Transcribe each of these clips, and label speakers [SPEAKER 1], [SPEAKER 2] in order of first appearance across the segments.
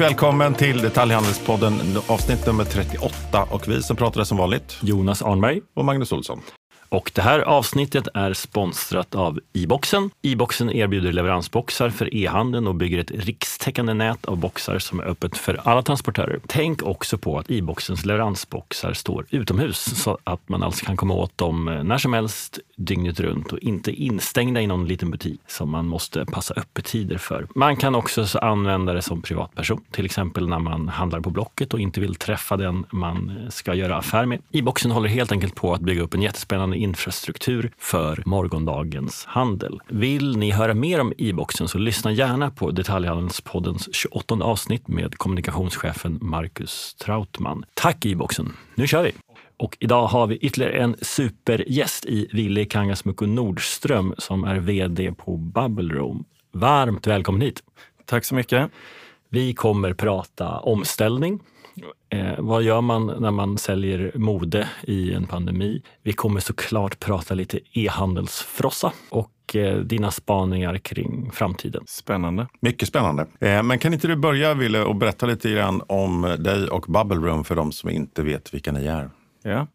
[SPEAKER 1] Välkommen till Detaljhandelspodden avsnitt nummer 38 och vi som pratar är som vanligt
[SPEAKER 2] Jonas Arnberg
[SPEAKER 1] och Magnus Olsson.
[SPEAKER 2] Och det här avsnittet är sponsrat av e-boxen. E-boxen erbjuder leveransboxar för e-handeln och bygger ett rikstäckande nät av boxar som är öppet för alla transportörer. Tänk också på att e-boxens leveransboxar står utomhus så att man alltså kan komma åt dem eh, när som helst dygnet runt och inte instängda i någon liten butik som man måste passa öppettider för. Man kan också använda det som privatperson, till exempel när man handlar på Blocket och inte vill träffa den man ska göra affär med. E-boxen håller helt enkelt på att bygga upp en jättespännande infrastruktur för morgondagens handel. Vill ni höra mer om e-boxen så lyssna gärna på Detaljhandelspoddens 28 avsnitt med kommunikationschefen Marcus Trautman. Tack e-boxen! Nu kör vi! Och idag har vi ytterligare en supergäst i Ville Kangasmuku Nordström som är vd på Bubble Room. Varmt välkommen hit!
[SPEAKER 3] Tack så mycket!
[SPEAKER 2] Vi kommer prata omställning, Eh, vad gör man när man säljer mode i en pandemi? Vi kommer såklart prata lite e-handelsfrossa och eh, dina spaningar kring framtiden.
[SPEAKER 3] Spännande.
[SPEAKER 1] Mycket spännande. Eh, men kan inte du börja, Wille, och berätta lite grann om dig och Bubble Room för de som inte vet vilka ni är?
[SPEAKER 3] Ja.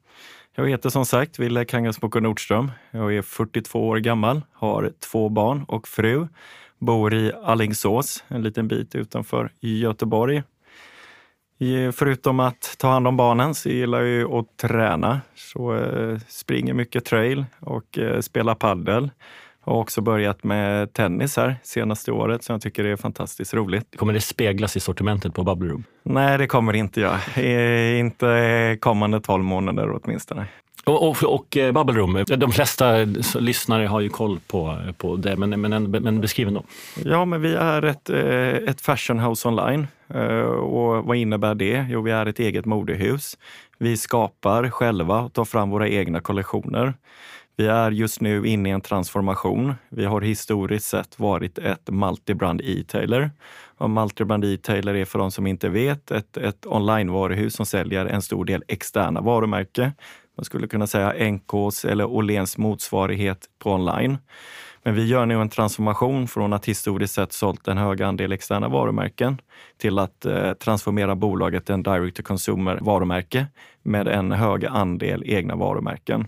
[SPEAKER 3] Jag heter som sagt Wille Kangasmuko Nordström. Jag är 42 år gammal, har två barn och fru. Bor i Allingsås, en liten bit utanför Göteborg. Förutom att ta hand om barnen så gillar jag att träna. Så eh, springer mycket trail och eh, spelar paddel. Har också börjat med tennis här senaste året som jag tycker är fantastiskt roligt.
[SPEAKER 2] Kommer det speglas i sortimentet på Bubble Room?
[SPEAKER 3] Nej, det kommer det inte göra. Inte kommande 12 månader åtminstone.
[SPEAKER 2] Och, och, och eh, Bubble Room, de flesta lyssnare har ju koll på, på det, men, men, men beskriv ändå.
[SPEAKER 3] Ja, men vi är ett, eh, ett fashion house online. Eh, och vad innebär det? Jo, vi är ett eget modehus. Vi skapar själva och tar fram våra egna kollektioner. Vi är just nu inne i en transformation. Vi har historiskt sett varit ett multibrand e-tailer. Och multibrand e-tailer är för de som inte vet ett, ett online-varuhus som säljer en stor del externa varumärken man skulle kunna säga NKs eller Åhléns motsvarighet på online. Men vi gör nu en transformation från att historiskt sett sålt en hög andel externa varumärken till att eh, transformera bolaget till en direct to consumer varumärke med en hög andel egna varumärken.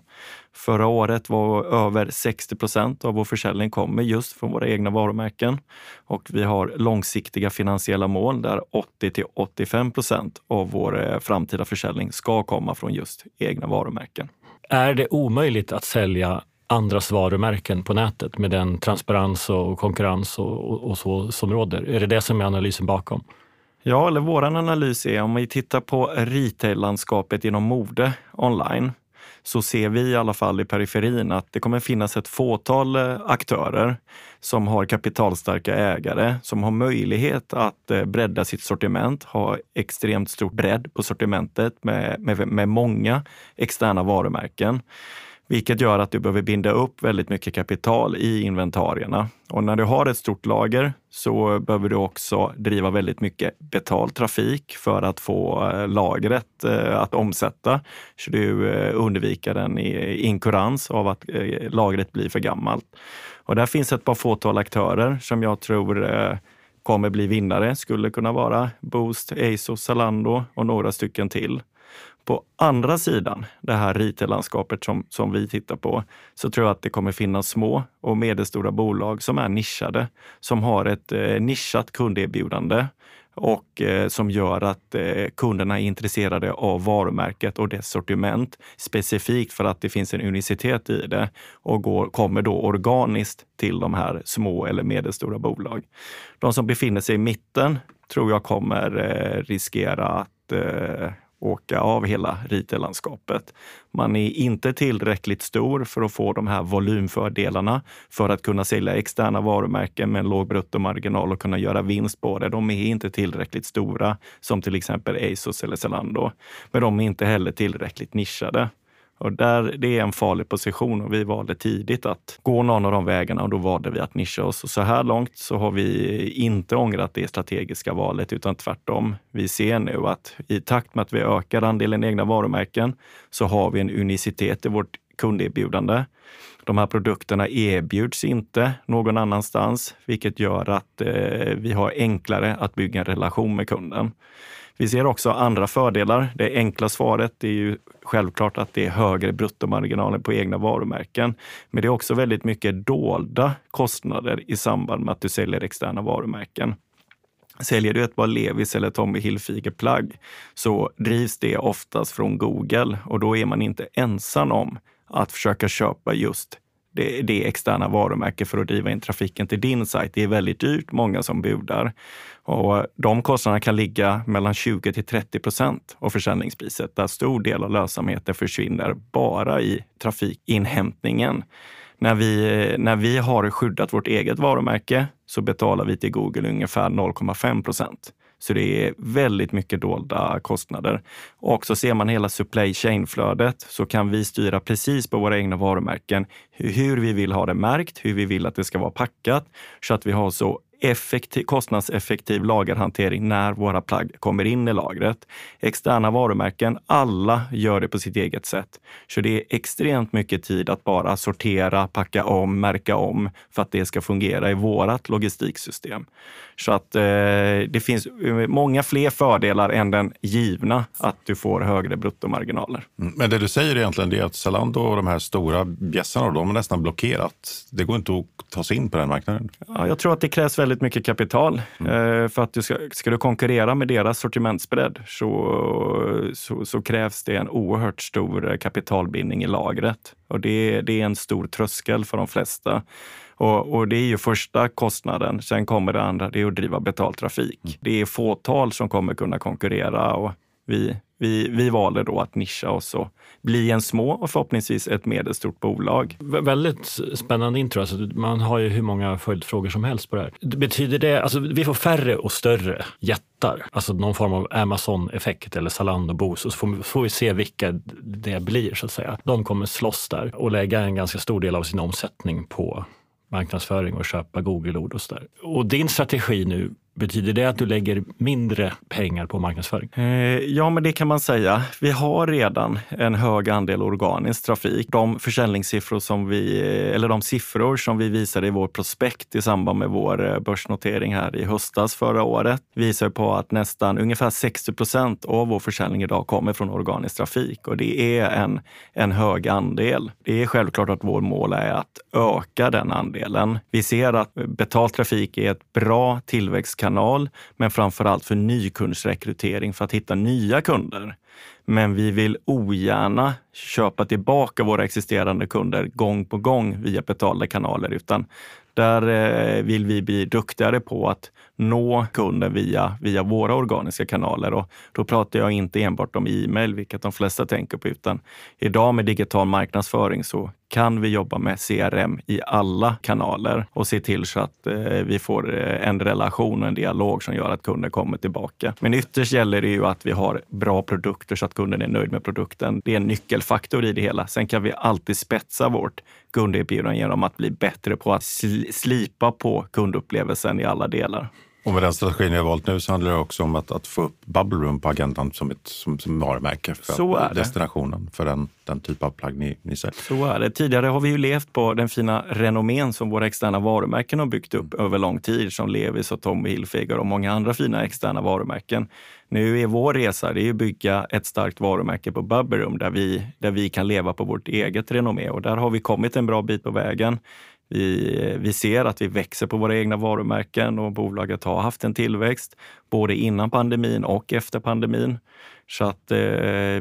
[SPEAKER 3] Förra året var över 60 procent av vår försäljning kommer just från våra egna varumärken och vi har långsiktiga finansiella mål där 80 till 85 procent av vår eh, framtida försäljning ska komma från just egna varumärken.
[SPEAKER 2] Är det omöjligt att sälja andras varumärken på nätet med den transparens och konkurrens och, och, och så som råder? Är det det som är analysen bakom?
[SPEAKER 3] Ja, eller vår analys är om vi tittar på retail-landskapet inom mode online så ser vi i alla fall i periferin att det kommer finnas ett fåtal eh, aktörer som har kapitalstarka ägare, som har möjlighet att eh, bredda sitt sortiment, ha extremt stor bredd på sortimentet med, med, med många externa varumärken. Vilket gör att du behöver binda upp väldigt mycket kapital i inventarierna. Och när du har ett stort lager så behöver du också driva väldigt mycket betald trafik för att få eh, lagret eh, att omsätta. Så du eh, undviker en inkurans av att lagret blir för gammalt. Och där finns ett par fåtal aktörer som jag tror kommer bli vinnare. Skulle kunna vara Boost, ASOS, Zalando och några stycken till. På andra sidan, det här retail-landskapet som, som vi tittar på, så tror jag att det kommer finnas små och medelstora bolag som är nischade, som har ett eh, nischat kunderbjudande och eh, som gör att eh, kunderna är intresserade av varumärket och dess sortiment specifikt för att det finns en unicitet i det och går, kommer då organiskt till de här små eller medelstora bolag. De som befinner sig i mitten tror jag kommer eh, riskera att eh, åka av hela retail-landskapet. Man är inte tillräckligt stor för att få de här volymfördelarna för att kunna sälja externa varumärken med en låg bruttomarginal och kunna göra vinst på det. De är inte tillräckligt stora som till exempel ASOS eller Zalando. Men de är inte heller tillräckligt nischade. Och där, det är en farlig position och vi valde tidigt att gå någon av de vägarna och då valde vi att nischa oss. Och så här långt så har vi inte ångrat det strategiska valet utan tvärtom. Vi ser nu att i takt med att vi ökar andelen egna varumärken så har vi en unicitet i vårt kunderbjudande. De här produkterna erbjuds inte någon annanstans, vilket gör att eh, vi har enklare att bygga en relation med kunden. Vi ser också andra fördelar. Det enkla svaret är ju självklart att det är högre bruttomarginaler på egna varumärken. Men det är också väldigt mycket dolda kostnader i samband med att du säljer externa varumärken. Säljer du ett par Levis eller Tommy Hilfiger-plagg så drivs det oftast från Google och då är man inte ensam om att försöka köpa just det, det externa varumärket för att driva in trafiken till din sajt. Det är väldigt dyrt, många som budar. Och de kostnaderna kan ligga mellan 20 till 30 procent av försäljningspriset, där stor del av lönsamheten försvinner bara i trafikinhämtningen. När vi, när vi har skyddat vårt eget varumärke så betalar vi till Google ungefär 0,5 procent. Så det är väldigt mycket dolda kostnader. Och så ser man hela supply chain-flödet så kan vi styra precis på våra egna varumärken hur vi vill ha det märkt, hur vi vill att det ska vara packat så att vi har så effektiv, kostnadseffektiv lagerhantering när våra plagg kommer in i lagret. Externa varumärken, alla gör det på sitt eget sätt. Så det är extremt mycket tid att bara sortera, packa om, märka om för att det ska fungera i vårt logistiksystem. Så att eh, det finns många fler fördelar än den givna att du får högre bruttomarginaler.
[SPEAKER 1] Mm, men det du säger egentligen är att Zalando och de här stora bjässarna, de har nästan blockerat. Det går inte att ta sig in på den marknaden.
[SPEAKER 3] Ja, jag tror att det krävs väldigt mycket kapital. Mm. Eh, för att du ska, ska du konkurrera med deras sortimentsbredd så, så, så, krävs det en oerhört stor kapitalbindning i lagret. Och det, det är en stor tröskel för de flesta. Och, och, det är ju första kostnaden. Sen kommer det andra, det är att driva betaltrafik. Mm. Det är fåtal som kommer kunna konkurrera och vi, vi, vi valde då att nischa oss och bli en små och förhoppningsvis ett medelstort bolag.
[SPEAKER 2] Vä väldigt spännande intro. Alltså, man har ju hur många följdfrågor som helst på det här. Betyder det, alltså vi får färre och större jättar, alltså någon form av Amazon-effekt eller Zalando, Boost och så får, får, vi se vilka det blir så att säga. De kommer slåss där och lägga en ganska stor del av sin omsättning på marknadsföring och köpa Google-ord och sådär. Och din strategi nu Betyder det att du lägger mindre pengar på marknadsföring?
[SPEAKER 3] Eh, ja, men det kan man säga. Vi har redan en hög andel organisk trafik. De försäljningssiffror som vi, eller de siffror som vi visade i vår prospekt i samband med vår eh, börsnotering här i höstas förra året visar på att nästan ungefär 60 procent av vår försäljning idag kommer från organisk trafik och det är en, en hög andel. Det är självklart att vårt mål är att öka den andelen. Vi ser att eh, betald trafik är ett bra tillväxtkanal kanal, men framför allt för nykundsrekrytering för att hitta nya kunder. Men vi vill ogärna köpa tillbaka våra existerande kunder gång på gång via betalda kanaler, utan där eh, vill vi bli duktigare på att nå kunden via, via våra organiska kanaler. Och då pratar jag inte enbart om e-mail, vilket de flesta tänker på, utan idag med digital marknadsföring så kan vi jobba med CRM i alla kanaler och se till så att eh, vi får eh, en relation och en dialog som gör att kunden kommer tillbaka. Men ytterst gäller det ju att vi har bra produkter så att kunden är nöjd med produkten. Det är en nyckelfaktor i det hela. Sen kan vi alltid spetsa vårt kunderbjudande genom att bli bättre på att slipa på kundupplevelsen i alla delar.
[SPEAKER 1] Och med den strategin vi har valt nu så handlar det också om att, att få upp Bubble Room på agendan som ett som, som varumärke för så destinationen för den, den typ av plagg ni, ni säljer.
[SPEAKER 3] Så är det. Tidigare har vi ju levt på den fina renommén som våra externa varumärken har byggt upp mm. över lång tid, som Levis och Tommy Hilfiger och många andra fina externa varumärken. Nu är vår resa det är att bygga ett starkt varumärke på Bubble Room där vi, där vi kan leva på vårt eget renommé och där har vi kommit en bra bit på vägen. Vi, vi ser att vi växer på våra egna varumärken och bolaget har haft en tillväxt både innan pandemin och efter pandemin. Så att eh,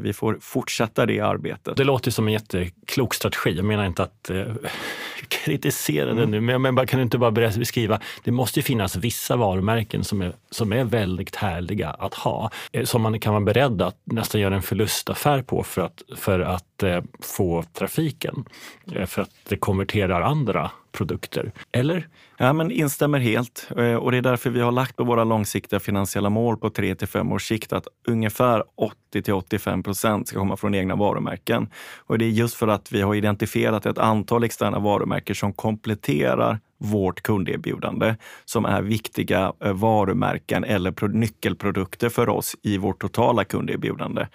[SPEAKER 3] vi får fortsätta det arbetet.
[SPEAKER 2] Det låter som en jätteklok strategi. Jag menar inte att eh, kritisera mm. det nu, men, men man kan inte bara beskriva. Det måste ju finnas vissa varumärken som är, som är väldigt härliga att ha. Eh, som man kan vara beredd att nästan göra en förlustaffär på för att, för att eh, få trafiken. Eh, för att det konverterar andra produkter. Eller?
[SPEAKER 3] Ja, men instämmer helt. Eh, och det är därför vi har lagt på våra långsiktiga finansiella mål på 3 till 5 års sikt att ungefär 80 till 85 procent ska komma från egna varumärken. Och det är just för att vi har identifierat ett antal externa varumärken som kompletterar vårt kunderbjudande som är viktiga eh, varumärken eller nyckelprodukter för oss i vårt totala kunderbjudande.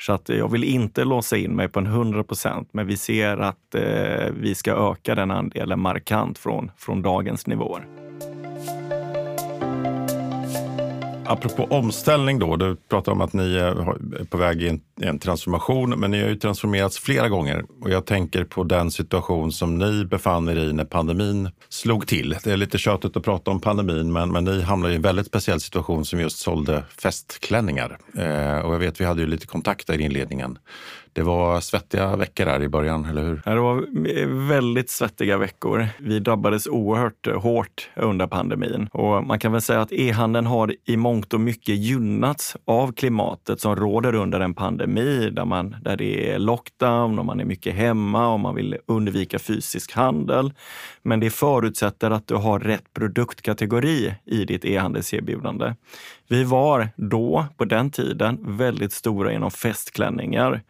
[SPEAKER 3] Så att eh, jag vill inte låsa in mig på en 100 procent, men vi ser att eh, vi ska öka den andelen markant från, från dagens nivåer.
[SPEAKER 1] Apropå omställning då, du pratar om att ni är på väg in i en, en, transformation, men ni har ju transformerats flera gånger. Och jag tänker på den situation som ni befann er i när pandemin slog till. Det är lite tjatigt att prata om pandemin, men, men ni hamnade i en väldigt speciell situation som just sålde festklänningar. Eh, och jag vet, vi hade ju lite kontakter i inledningen. Det var svettiga veckor där i början, eller hur?
[SPEAKER 3] Ja, det var väldigt svettiga veckor. Vi drabbades oerhört hårt under pandemin och man kan väl säga att e-handeln har i mångt och mycket gynnats av klimatet som råder under en pandemi där, man, där det är lockdown och man är mycket hemma och man vill undvika fysisk handel. Men det förutsätter att du har rätt produktkategori i ditt e-handelserbjudande. Vi var då, på den tiden, väldigt stora inom festklänningar.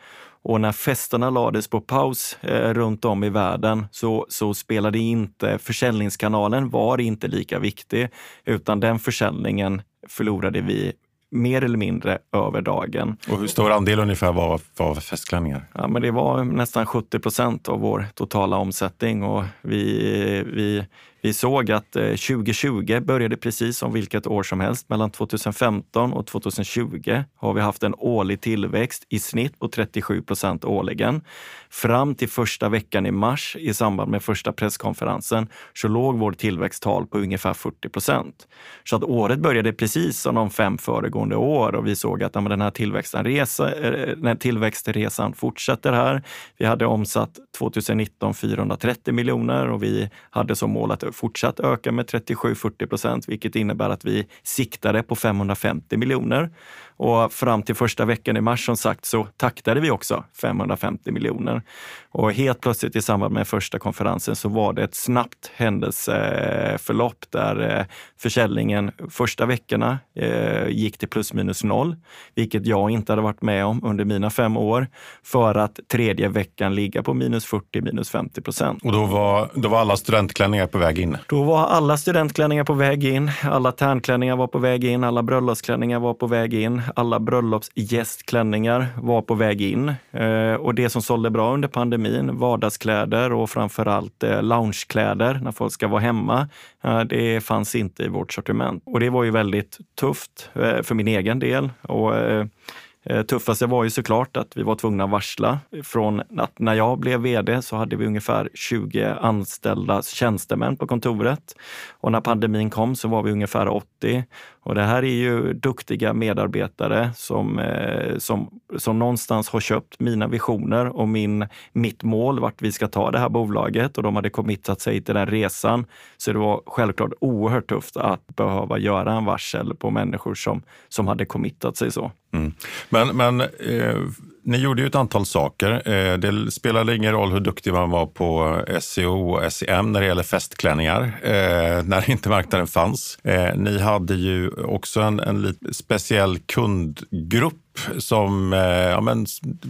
[SPEAKER 3] Och när festerna lades på paus eh, runt om i världen så, så spelade inte försäljningskanalen var inte lika viktig, utan den försäljningen förlorade vi mer eller mindre över dagen.
[SPEAKER 1] Och hur stor andel ungefär var, var festklänningar?
[SPEAKER 3] Ja, men det var nästan 70 procent av vår totala omsättning och vi, vi vi såg att eh, 2020 började precis som vilket år som helst. Mellan 2015 och 2020 har vi haft en årlig tillväxt i snitt på 37 procent årligen. Fram till första veckan i mars i samband med första presskonferensen så låg vår tillväxttal på ungefär 40 procent. Så att året började precis som de fem föregående år och vi såg att ja, den här tillväxten resa, eh, den tillväxtresan fortsätter här. Vi hade omsatt 2019 430 miljoner och vi hade som mål att fortsatt öka med 37-40 procent, vilket innebär att vi siktade på 550 miljoner. Och fram till första veckan i mars som sagt så taktade vi också 550 miljoner. Och helt plötsligt i samband med första konferensen så var det ett snabbt händelseförlopp där eh, försäljningen första veckorna eh, gick till plus minus noll, vilket jag inte hade varit med om under mina fem år, för att tredje veckan ligga på minus 40, minus 50 procent.
[SPEAKER 1] Och då var, då var alla studentklänningar på väg in?
[SPEAKER 3] Då var alla studentklänningar på väg in, alla tärnklänningar var på väg in, alla bröllopsklänningar var på väg in alla bröllopsgästklänningar var på väg in. Eh, och det som sålde bra under pandemin, vardagskläder och framförallt eh, loungekläder när folk ska vara hemma, eh, det fanns inte i vårt sortiment. Och det var ju väldigt tufft för min egen del. Och Eh, tuffaste var ju såklart att vi var tvungna att varsla. Från att när jag blev vd så hade vi ungefär 20 anställda tjänstemän på kontoret. Och när pandemin kom så var vi ungefär 80. Och det här är ju duktiga medarbetare som, eh, som, som någonstans har köpt mina visioner och min, mitt mål vart vi ska ta det här bolaget och de hade committat sig till den resan. Så det var självklart oerhört tufft att behöva göra en varsel på människor som, som hade committat sig så.
[SPEAKER 1] Mm. Men, men eh, ni gjorde ju ett antal saker. Eh, det spelade ingen roll hur duktig man var på SEO och SEM när det gäller festklänningar, eh, när inte marknaden fanns. Eh, ni hade ju också en, en speciell kundgrupp som, eh, ja men,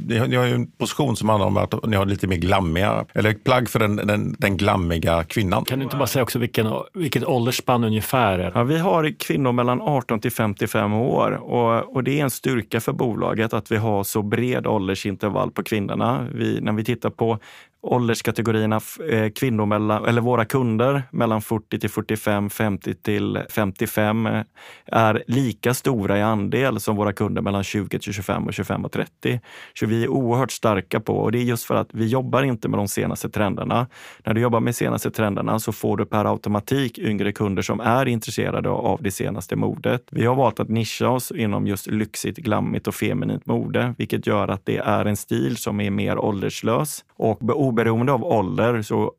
[SPEAKER 1] ni har ju en position som handlar om att ni har lite mer glammiga, eller plagg för den, den, den glammiga kvinnan.
[SPEAKER 2] Kan du inte bara säga också vilken, vilket åldersspann ungefär är?
[SPEAKER 3] Ja, vi har kvinnor mellan 18 till 55 år och, och det är en styrka för bolaget att vi har så bred åldersintervall på kvinnorna. Vi, när vi tittar på ålderskategorierna eh, kvinnor mellan, eller våra kunder mellan 40 till 45, 50 till 55 eh, är lika stora i andel som våra kunder mellan 20 till 25 och 25 och 30. Så vi är oerhört starka på och det är just för att vi jobbar inte med de senaste trenderna. När du jobbar med senaste trenderna så får du per automatik yngre kunder som är intresserade av det senaste modet. Vi har valt att nischa oss inom just lyxigt, glammigt och feminint mode, vilket gör att det är en stil som är mer ålderslös och oberoende av ålder så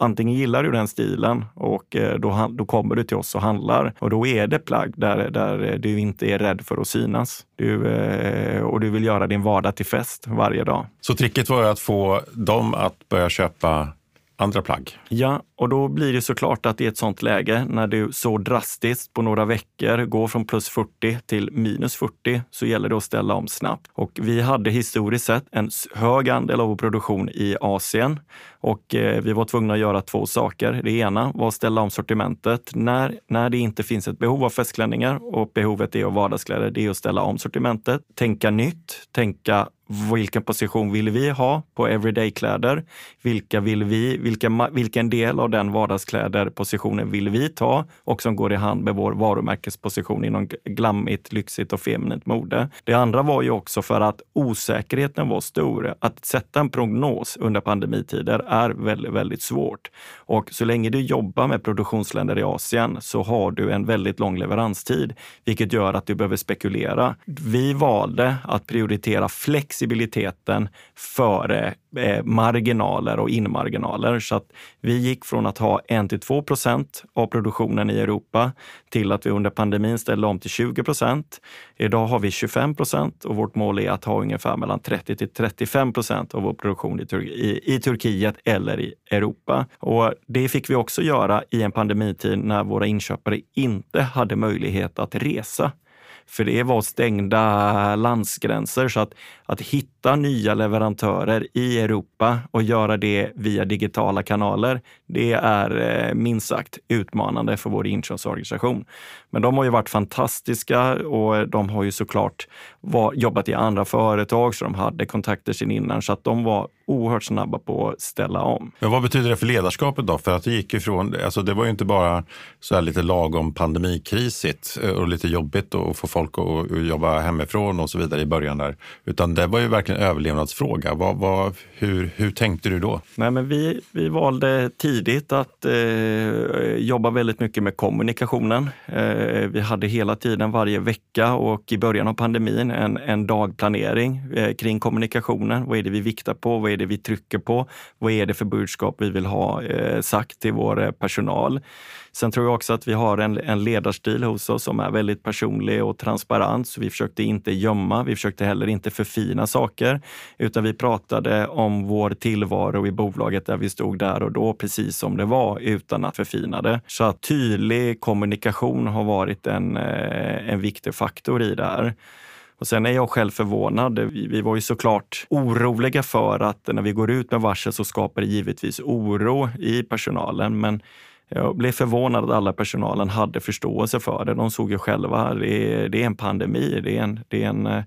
[SPEAKER 3] antingen gillar du den stilen och eh, då, då kommer du till oss och handlar. Och då är det plagg där, där du inte är rädd för att synas. Du, eh, och du vill göra din vardag till fest varje dag.
[SPEAKER 1] Så tricket var att få dem att börja köpa andra plagg?
[SPEAKER 3] Ja, och då blir det såklart att i ett sånt läge, när du så drastiskt på några veckor går från plus 40 till minus 40, så gäller det att ställa om snabbt. Och vi hade historiskt sett en hög andel av vår produktion i Asien och eh, vi var tvungna att göra två saker. Det ena var att ställa om sortimentet. När, när det inte finns ett behov av festklänningar och behovet är av vardagskläder, det är att ställa om sortimentet. Tänka nytt, tänka vilken position vill vi ha på everyday-kläder? Vilka vill vi, vilka, vilken del av den vardagskläder-positionen vill vi ta och som går i hand med vår varumärkesposition inom glammigt, lyxigt och feminint mode. Det andra var ju också för att osäkerheten var stor. Att sätta en prognos under pandemitider är väldigt, väldigt svårt. Och så länge du jobbar med produktionsländer i Asien så har du en väldigt lång leveranstid, vilket gör att du behöver spekulera. Vi valde att prioritera flexibiliteten före eh, marginaler och inmarginaler. Så att vi gick från att ha 1 2 procent av produktionen i Europa till att vi under pandemin ställde om till 20 procent. Idag har vi 25 procent och vårt mål är att ha ungefär mellan 30 till 35 procent av vår produktion i, Tur i, i Turkiet eller i Europa. Och det fick vi också göra i en pandemitid när våra inköpare inte hade möjlighet att resa. För det var stängda landsgränser. Så att, att hitta nya leverantörer i Europa och göra det via digitala kanaler, det är eh, minst sagt utmanande för vår inköpsorganisation. Men de har ju varit fantastiska och de har ju såklart var, jobbat i andra företag så de hade kontakter sen innan så att de var oerhört snabba på att ställa om.
[SPEAKER 1] Men vad betyder det för ledarskapet då? För att det gick ifrån, alltså det var ju inte bara så här lite lagom pandemikrisigt eh, och lite jobbigt att få folk att jobba hemifrån och så vidare i början där, utan det var ju verkligen en överlevnadsfråga. Vad, vad, hur, hur tänkte du då?
[SPEAKER 3] Nej, men vi, vi valde tidigt att eh, jobba väldigt mycket med kommunikationen. Eh, vi hade hela tiden varje vecka och i början av pandemin en, en dagplanering eh, kring kommunikationen. Vad är det vi viktar på? Vad är det vi trycker på? Vad är det för budskap vi vill ha eh, sagt till vår eh, personal? Sen tror jag också att vi har en, en ledarstil hos oss som är väldigt personlig och transparent. Så vi försökte inte gömma, vi försökte heller inte förfina saker, utan vi pratade om vår tillvaro i bolaget där vi stod där och då, precis som det var, utan att förfina det. Så att tydlig kommunikation har varit en, eh, en viktig faktor i det här. Och sen är jag själv förvånad. Vi, vi var ju såklart oroliga för att när vi går ut med varsel så skapar det givetvis oro i personalen. Men jag blev förvånad att alla personalen hade förståelse för det. De såg ju själva, det är, det är en pandemi, det är en, det är en eh,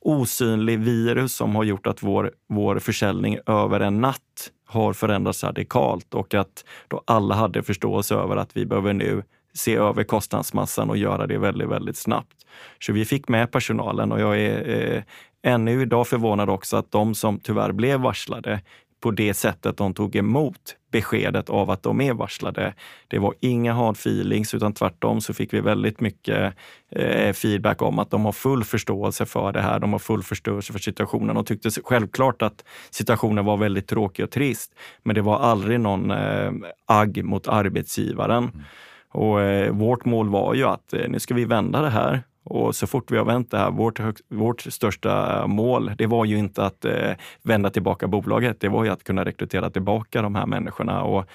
[SPEAKER 3] osynlig virus som har gjort att vår, vår försäljning över en natt har förändrats radikalt och att då alla hade förståelse över att vi behöver nu se över kostnadsmassan och göra det väldigt, väldigt snabbt. Så vi fick med personalen och jag är eh, ännu idag förvånad också att de som tyvärr blev varslade på det sättet de tog emot beskedet av att de är varslade. Det var inga hard feelings utan tvärtom så fick vi väldigt mycket eh, feedback om att de har full förståelse för det här. De har full förståelse för situationen och tyckte självklart att situationen var väldigt tråkig och trist. Men det var aldrig någon eh, agg mot arbetsgivaren. Mm. Och eh, vårt mål var ju att eh, nu ska vi vända det här och så fort vi har vänt det här, vårt, vårt största eh, mål, det var ju inte att eh, vända tillbaka bolaget. Det var ju att kunna rekrytera tillbaka de här människorna. Och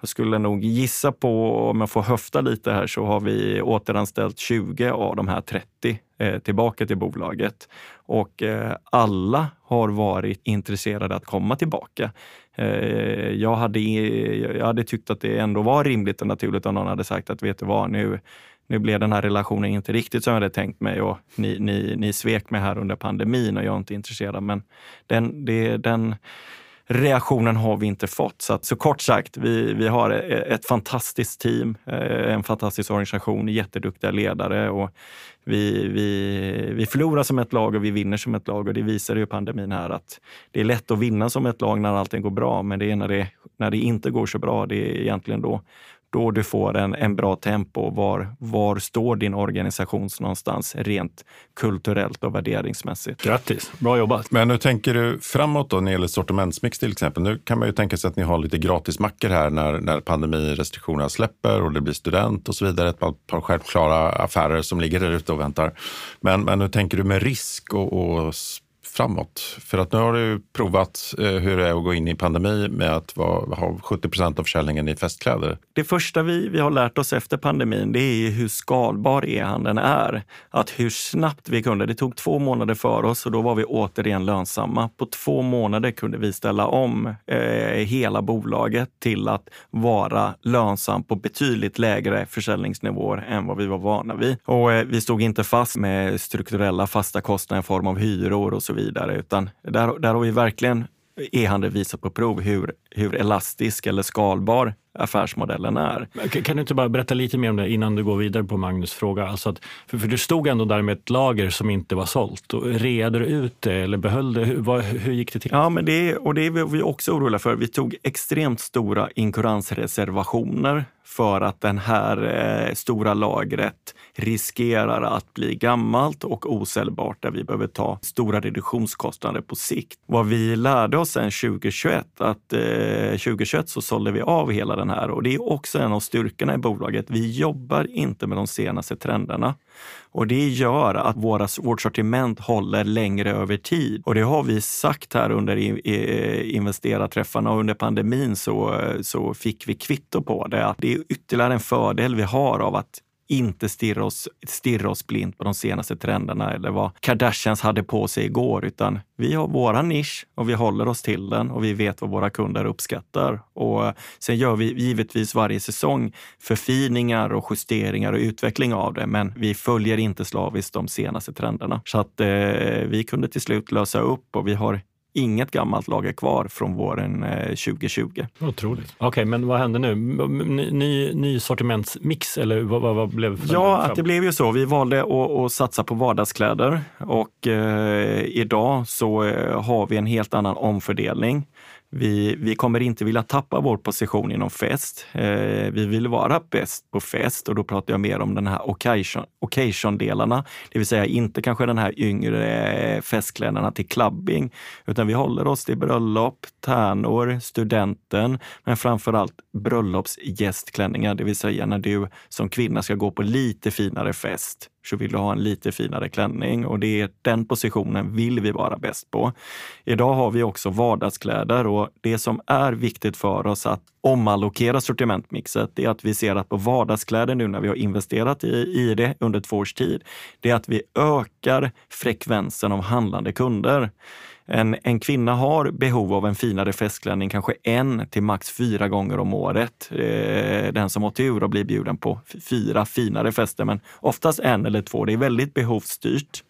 [SPEAKER 3] jag skulle nog gissa på, om jag får höfta lite här, så har vi återanställt 20 av de här 30 eh, tillbaka till bolaget. Och eh, alla har varit intresserade att komma tillbaka. Eh, jag, hade, jag hade tyckt att det ändå var rimligt och naturligt om någon hade sagt att vet du vad, nu nu blev den här relationen inte riktigt som jag hade tänkt mig och ni, ni, ni svek mig här under pandemin och jag är inte intresserad. Men den, det, den reaktionen har vi inte fått. Så, att, så kort sagt, vi, vi har e, ett fantastiskt team, eh, en fantastisk organisation, jätteduktiga ledare och vi, vi, vi förlorar som ett lag och vi vinner som ett lag och det visar ju pandemin här att det är lätt att vinna som ett lag när allting går bra, men det är när det, när det inte går så bra, det är egentligen då då du får en, en bra tempo. Var, var står din organisation någonstans rent kulturellt och värderingsmässigt?
[SPEAKER 2] Grattis, bra jobbat.
[SPEAKER 1] Men hur tänker du framåt då när det gäller sortimentsmix till exempel? Nu kan man ju tänka sig att ni har lite gratismackor här när, när pandemirestriktionerna släpper och det blir student och så vidare. Ett par självklara affärer som ligger där ute och väntar. Men, men hur tänker du med risk och, och framåt? För att nu har du provat eh, hur det är att gå in i pandemi med att vara, ha 70 procent av försäljningen i festkläder.
[SPEAKER 3] Det första vi, vi har lärt oss efter pandemin, det är hur skalbar e-handeln är. Att hur snabbt vi kunde. Det tog två månader för oss och då var vi återigen lönsamma. På två månader kunde vi ställa om eh, hela bolaget till att vara lönsam på betydligt lägre försäljningsnivåer än vad vi var vana vid. Och eh, vi stod inte fast med strukturella fasta kostnader i form av hyror och så vidare, utan där, där har vi verkligen e-handel visat på prov hur, hur elastisk eller skalbar affärsmodellen är.
[SPEAKER 2] Kan du inte bara berätta lite mer om det innan du går vidare på Magnus fråga? Alltså att, för, för, du stod ändå där med ett lager som inte var sålt. Och reade du ut det eller behöll det? Hur, vad, hur gick det till?
[SPEAKER 3] Ja, men det, och det är vi också oroliga för. Vi tog extremt stora inkuransreservationer för att det här eh, stora lagret riskerar att bli gammalt och osäljbart där vi behöver ta stora reduktionskostnader på sikt. Vad vi lärde oss sen 2021, att eh, 2021 så sålde vi av hela den här och det är också en av styrkorna i bolaget. Vi jobbar inte med de senaste trenderna. Och det gör att våra, vårt sortiment håller längre över tid. Och det har vi sagt här under investerarträffarna och under pandemin så, så fick vi kvitto på det. Att det är ytterligare en fördel vi har av att inte stirra oss, stirra oss blint på de senaste trenderna eller vad Kardashians hade på sig igår, utan vi har våra nisch och vi håller oss till den och vi vet vad våra kunder uppskattar. Och eh, sen gör vi givetvis varje säsong förfiningar och justeringar och utveckling av det, men vi följer inte slaviskt de senaste trenderna. Så att eh, vi kunde till slut lösa upp och vi har inget gammalt lager kvar från våren 2020.
[SPEAKER 2] Eh, Otroligt. Okej, okay, men vad hände nu? Ny, ny sortimentsmix eller vad, vad, vad blev
[SPEAKER 3] Ja, att det blev ju så. Vi valde att, att satsa på vardagskläder och eh, idag så eh, har vi en helt annan omfördelning. Vi, vi kommer inte vilja tappa vår position inom fest. Eh, vi vill vara bäst på fest och då pratar jag mer om den här occasion-delarna. Occasion det vill säga inte kanske den här yngre festkläderna till clubbing, utan vi håller oss till bröllop, tärnor, studenten, men framför allt bröllopsgästklänningar, det vill säga när du som kvinna ska gå på lite finare fest så vill du ha en lite finare klänning och det är den positionen vill vi vara bäst på. Idag har vi också vardagskläder och det som är viktigt för oss att omallokera sortimentmixet, det är att vi ser att på vardagskläder nu när vi har investerat i, i det under två års tid, det är att vi ökar frekvensen av handlande kunder. En, en kvinna har behov av en finare festklänning kanske en till max fyra gånger om året. Eh, den som har tur och blir bjuden på fyra finare fester, men oftast en eller två. Det är väldigt behovsstyrt.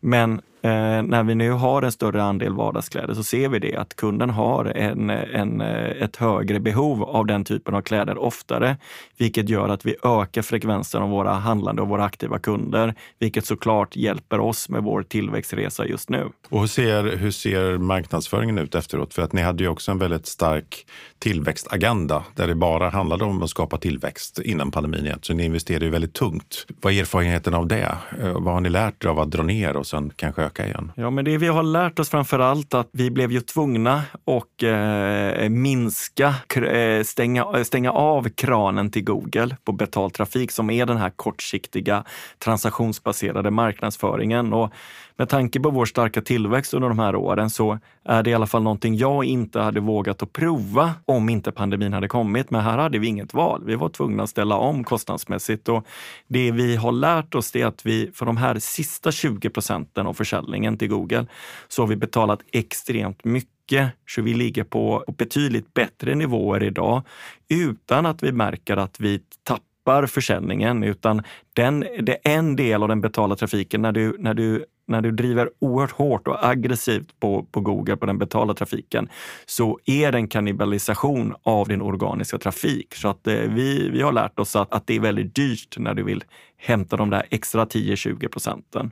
[SPEAKER 3] Men Eh, när vi nu har en större andel vardagskläder så ser vi det att kunden har en, en, eh, ett högre behov av den typen av kläder oftare, vilket gör att vi ökar frekvensen av våra handlande och våra aktiva kunder, vilket såklart hjälper oss med vår tillväxtresa just nu.
[SPEAKER 1] Och hur ser, hur ser marknadsföringen ut efteråt? För att ni hade ju också en väldigt stark tillväxtagenda där det bara handlade om att skapa tillväxt innan pandemin. Så ni investerade ju väldigt tungt. Vad är erfarenheten av det? Eh, vad har ni lärt er av att dra ner och sen kanske öka igen?
[SPEAKER 3] Ja, men det vi har lärt oss framför allt att vi blev ju tvungna att eh, minska, eh, stänga, eh, stänga av kranen till Google på betald trafik som är den här kortsiktiga transaktionsbaserade marknadsföringen. Och med tanke på vår starka tillväxt under de här åren så är det i alla fall någonting jag inte hade vågat att prova om inte pandemin hade kommit. Men här hade vi inget val. Vi var tvungna att ställa om kostnadsmässigt och det vi har lärt oss är att vi för de här sista 20 procenten av försäljningen till Google så har vi betalat extremt mycket så vi ligger på betydligt bättre nivåer idag utan att vi märker att vi tappar försäljningen, utan den, det är en del av den betalda trafiken när du, när du när du driver oerhört hårt och aggressivt på, på Google, på den betalda trafiken, så är det en kannibalisation av din organiska trafik. Så att eh, vi, vi har lärt oss att, att det är väldigt dyrt när du vill hämta de där extra 10-20 procenten.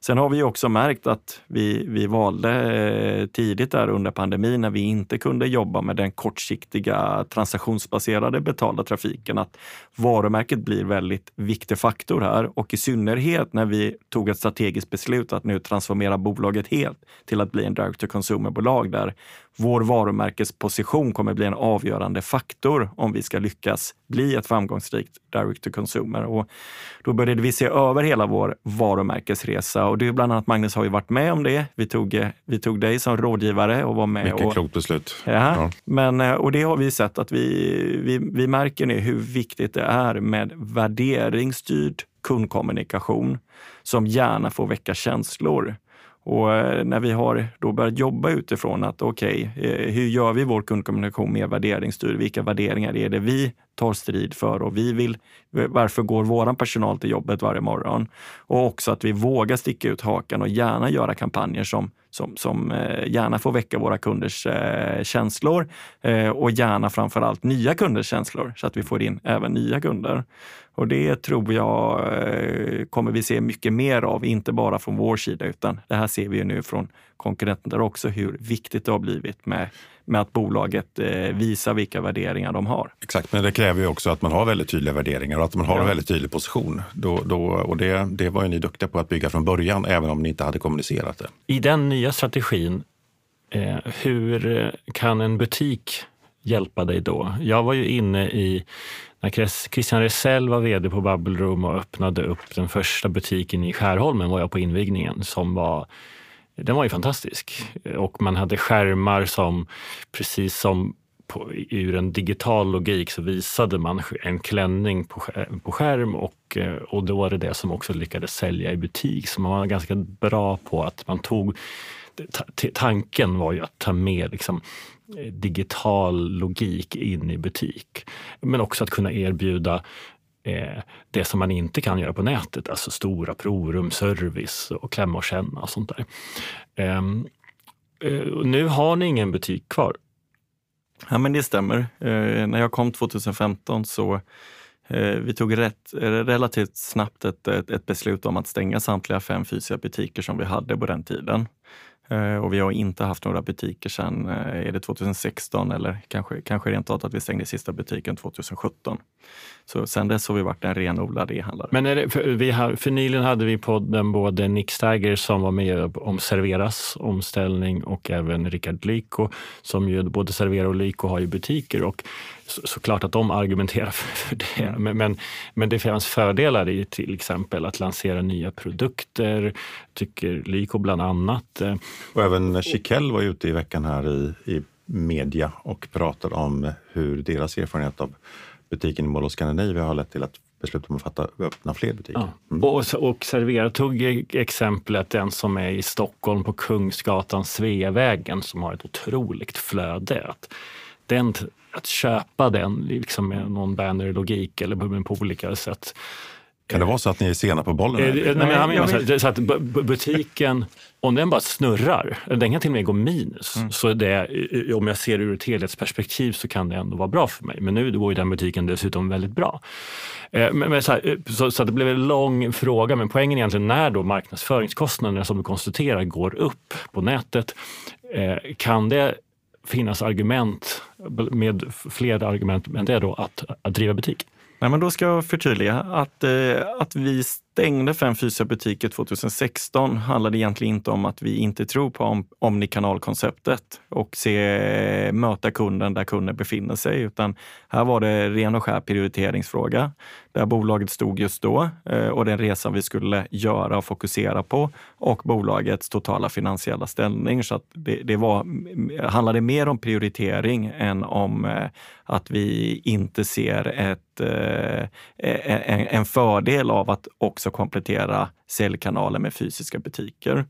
[SPEAKER 3] Sen har vi också märkt att vi, vi valde eh, tidigt där under pandemin när vi inte kunde jobba med den kortsiktiga transaktionsbaserade betalda trafiken att varumärket blir väldigt viktig faktor här och i synnerhet när vi tog ett strategiskt beslut beslut att nu transformera bolaget helt till att bli en direct to consumer-bolag där vår varumärkesposition kommer bli en avgörande faktor om vi ska lyckas bli ett framgångsrikt direct to consumer. Och då började vi se över hela vår varumärkesresa och det är bland annat Magnus har ju varit med om det. Vi tog, vi tog dig som rådgivare och var med.
[SPEAKER 1] Mycket
[SPEAKER 3] och,
[SPEAKER 1] klokt beslut.
[SPEAKER 3] Ja, ja. Men, eh, och det har vi sett att vi, vi, vi märker nu hur viktigt det är med värderingsstyrd kundkommunikation som gärna får väcka känslor. Och eh, när vi har då börjat jobba utifrån att okej, okay, hur gör vi vår kundkommunikation mer värderingsstyrd? Vilka värderingar är det vi tar strid för och vi vill, varför går vår personal till jobbet varje morgon? Och också att vi vågar sticka ut hakan och gärna göra kampanjer som, som, som eh, gärna får väcka våra kunders eh, känslor eh, och gärna framför allt nya kunders känslor så att vi får in även nya kunder. Och det tror jag kommer vi se mycket mer av, inte bara från vår sida, utan det här ser vi ju nu från konkurrenter också, hur viktigt det har blivit med, med att bolaget eh, visar vilka värderingar de har.
[SPEAKER 1] Exakt, men det kräver ju också att man har väldigt tydliga värderingar och att man har ja. en väldigt tydlig position. Då, då, och det, det var ju ni duktiga på att bygga från början, även om ni inte hade kommunicerat det.
[SPEAKER 2] I den nya strategin, eh, hur kan en butik hjälpa dig då? Jag var ju inne i när Christian Resell var vd på Bubble Room och öppnade upp den första butiken i Skärholmen var jag på invigningen som var den var ju fantastisk. Och man hade skärmar som, precis som på, ur en digital logik så visade man en klänning på, på skärm och, eh, och då var det det som också lyckades sälja i butik. Så man var ganska bra på att man tog tanken var ju att ta med liksom, eh, digital logik in i butik. Men också att kunna erbjuda eh, det som man inte kan göra på nätet, alltså stora provrum, service och klämma och känna och sånt där. Ehm, eh, nu har ni ingen butik kvar.
[SPEAKER 3] Ja, men det stämmer. Eh, när jag kom 2015 så eh, vi tog rätt, eh, relativt snabbt ett, ett, ett, beslut om att stänga samtliga fem fysiska butiker som vi hade på den tiden. Eh, och vi har inte haft några butiker sedan, är det 2016 eller kanske, kanske rent av att vi stängde sista butiken 2017. Så sen dess har vi varit en renodlad e-handlare.
[SPEAKER 2] Men är det, för, vi har, för nyligen hade vi podden både Nick Stagger som var med om Serveras omställning och även Rickard Lyko som ju både Servera och Lyko har ju butiker och så, såklart att de argumenterar för det. Mm. Men, men, men det finns fördelar i till exempel att lansera nya produkter, tycker Lyko bland annat.
[SPEAKER 1] Och även Chiquelle var ute i veckan här i, i media och pratade om hur deras erfarenhet av butiken i Mall of Scandinavia har lett till att beslut om att fatta, öppna fler butiker. Ja.
[SPEAKER 2] Mm. Och, och Servera tog exemplet den som är i Stockholm på Kungsgatan, Sveavägen, som har ett otroligt flöde. Att, den, att köpa den liksom med någon bannerlogik eller på olika sätt
[SPEAKER 1] kan det vara så att ni är sena på bollen?
[SPEAKER 2] Eh, nej, men jag menar så, så att butiken, om den bara snurrar, den kan till och med gå minus. Mm. Så det, om jag ser det ur ett helhetsperspektiv så kan det ändå vara bra för mig. Men nu går ju den butiken dessutom väldigt bra. Eh, men, men så, här, eh, så, så, det blev en lång fråga, men poängen är egentligen när då marknadsföringskostnaderna som du konstaterar går upp på nätet, kan det finnas argument, med fler argument än det då, att, att driva butik?
[SPEAKER 3] Nej, men då ska jag förtydliga att, eh, att vi stängde fem fysiska butiker 2016 handlade egentligen inte om att vi inte tror på om, omnikanalkonceptet och se, möta kunden där kunden befinner sig, utan här var det ren och skär prioriteringsfråga där bolaget stod just då eh, och den resan vi skulle göra och fokusera på och bolagets totala finansiella ställning. Så att det, det var, mm, handlade mer om prioritering än om eh, att vi inte ser ett, eh, en, en fördel av att också komplettera säljkanaler med fysiska butiker.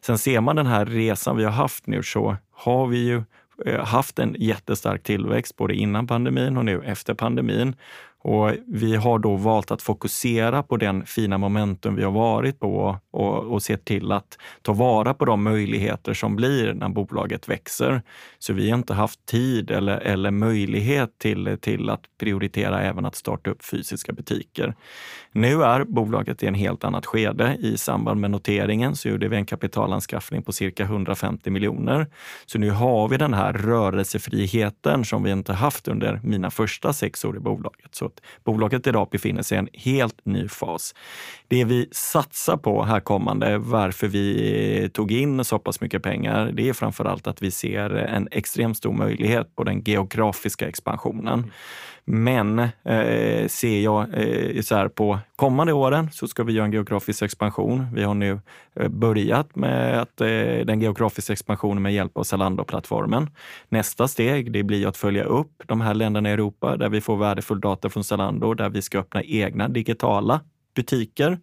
[SPEAKER 3] Sen ser man den här resan vi har haft nu så har vi ju eh, haft en jättestark tillväxt både innan pandemin och nu efter pandemin. Och vi har då valt att fokusera på den fina momentum vi har varit på och, och se till att ta vara på de möjligheter som blir när bolaget växer. Så vi har inte haft tid eller, eller möjlighet till, till att prioritera även att starta upp fysiska butiker. Nu är bolaget i en helt annat skede. I samband med noteringen så gjorde vi en kapitalanskaffning på cirka 150 miljoner. Så nu har vi den här rörelsefriheten som vi inte haft under mina första sex år i bolaget. Så att bolaget idag befinner sig i en helt ny fas. Det vi satsar på här kommande, varför vi tog in så pass mycket pengar, det är framför allt att vi ser en extremt stor möjlighet på den geografiska expansionen. Men eh, ser jag eh, så här på kommande åren så ska vi göra en geografisk expansion. Vi har nu eh, börjat med att, eh, den geografiska expansionen med hjälp av Zalando-plattformen. Nästa steg det blir att följa upp de här länderna i Europa där vi får värdefull data från Zalando, där vi ska öppna egna digitala butiker.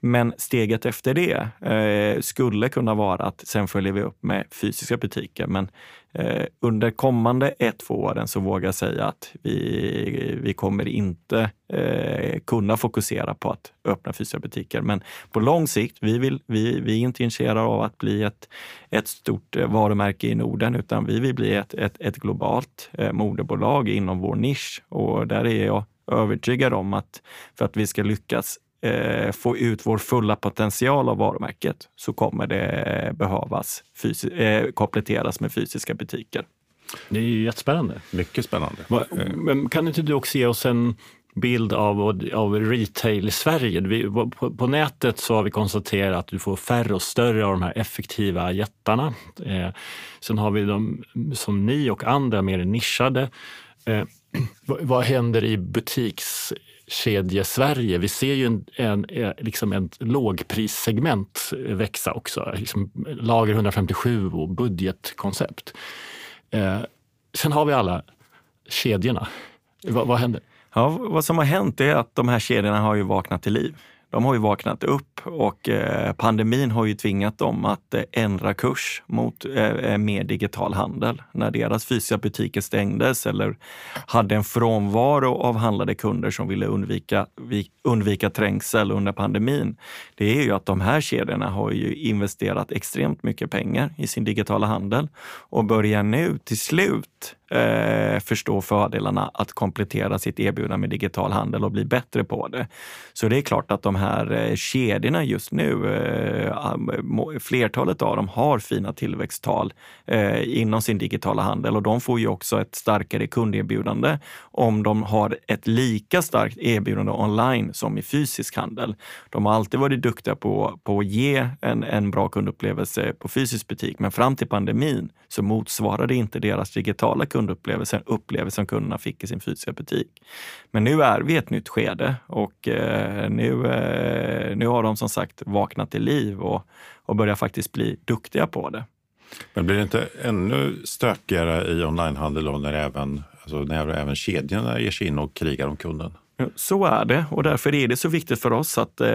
[SPEAKER 3] Men steget efter det eh, skulle kunna vara att sen följer vi upp med fysiska butiker. Men eh, under kommande ett, två åren så vågar jag säga att vi, vi kommer inte eh, kunna fokusera på att öppna fysiska butiker. Men på lång sikt, vi, vill, vi, vi är inte intresserade av att bli ett, ett stort eh, varumärke i Norden, utan vi vill bli ett, ett, ett globalt eh, moderbolag inom vår nisch. Och där är jag övertygad om att för att vi ska lyckas eh, få ut vår fulla potential av varumärket så kommer det behövas eh, kompletteras med fysiska butiker.
[SPEAKER 2] Det är ju jättespännande.
[SPEAKER 1] Mycket spännande.
[SPEAKER 2] Men kan inte du också ge oss en bild av, av retail i Sverige. Vi, på, på, nätet så har vi konstaterat att du får färre och större av de här effektiva jättarna. Eh, sen har vi de som ni och andra mer nischade. Eh, vad, vad händer i butiks kedje-Sverige. Vi ser ju en, en, eh, liksom ett lågprissegment växa också. Liksom lager 157 och budgetkoncept. Eh, sen har vi alla kedjorna. Va, vad händer?
[SPEAKER 3] Ja, vad som har hänt är att de här kedjorna har ju vaknat till liv de har ju vaknat upp och eh, pandemin har ju tvingat dem att eh, ändra kurs mot eh, eh, mer digital handel. När deras fysiska butiker stängdes eller hade en frånvaro av handlade kunder som ville undvika, undvika trängsel under pandemin. Det är ju att de här kedjorna har ju investerat extremt mycket pengar i sin digitala handel och börjar nu till slut eh, förstå fördelarna att komplettera sitt erbjudande med digital handel och bli bättre på det. Så det är klart att de här eh, kedjorna just nu, eh, flertalet av dem har fina tillväxttal eh, inom sin digitala handel och de får ju också ett starkare kunderbjudande om de har ett lika starkt erbjudande online som i fysisk handel. De har alltid varit duktiga på, på att ge en, en bra kundupplevelse på fysisk butik, men fram till pandemin så motsvarade inte deras digitala kundupplevelsen upplevelsen kunderna fick i sin fysiska butik. Men nu är vi i ett nytt skede och eh, nu, eh, nu har de som sagt vaknat till liv och, och börjar faktiskt bli duktiga på det.
[SPEAKER 1] Men blir det inte ännu stökigare i onlinehandel när även, alltså när även kedjorna ger sig in och krigar om kunden?
[SPEAKER 3] Så är det och därför är det så viktigt för oss att eh,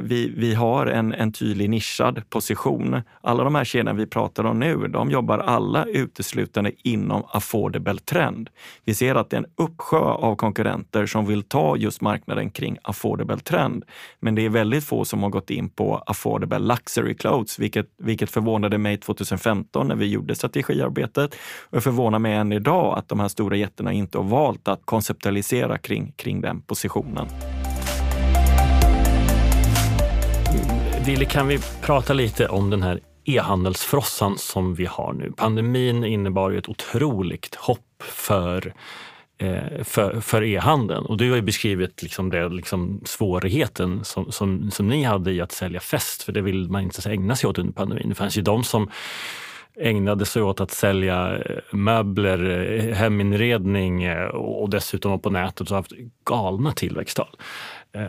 [SPEAKER 3] vi, vi har en, en tydlig nischad position. Alla de här kedjorna vi pratar om nu, de jobbar alla uteslutande inom affordable trend. Vi ser att det är en uppsjö av konkurrenter som vill ta just marknaden kring affordable trend. Men det är väldigt få som har gått in på affordable luxury clothes, vilket, vilket förvånade mig 2015 när vi gjorde strategiarbetet. Och förvånar mig än idag att de här stora jättarna inte har valt att konceptualisera kring, kring den positionen.
[SPEAKER 2] Ville, kan vi prata lite om den här e-handelsfrossan som vi har nu? Pandemin innebar ju ett otroligt hopp för eh, för, för e-handeln. Och du har ju beskrivit liksom det, liksom svårigheten som, som, som ni hade i att sälja fest, för det vill man inte ägna sig åt under pandemin. Det fanns ju de som ägnade sig åt att sälja eh, möbler, eh, heminredning eh, och dessutom var på nätet och haft galna tillväxttal.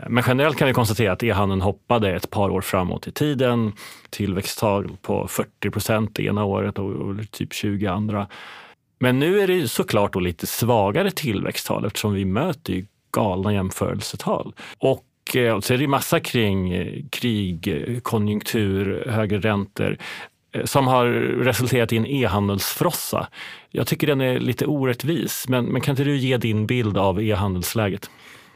[SPEAKER 2] Men generellt kan vi konstatera att e-handeln hoppade ett par år framåt i tiden. Tillväxttal på 40 procent ena året och typ 20 andra. Men nu är det såklart då lite svagare tillväxttal eftersom vi möter galna jämförelsetal. Och så är det massa kring krig, konjunktur, högre räntor. Eh, som har resulterat i en e-handelsfrossa. Jag tycker den är lite orättvis, men, men kan inte du ge din bild av e-handelsläget?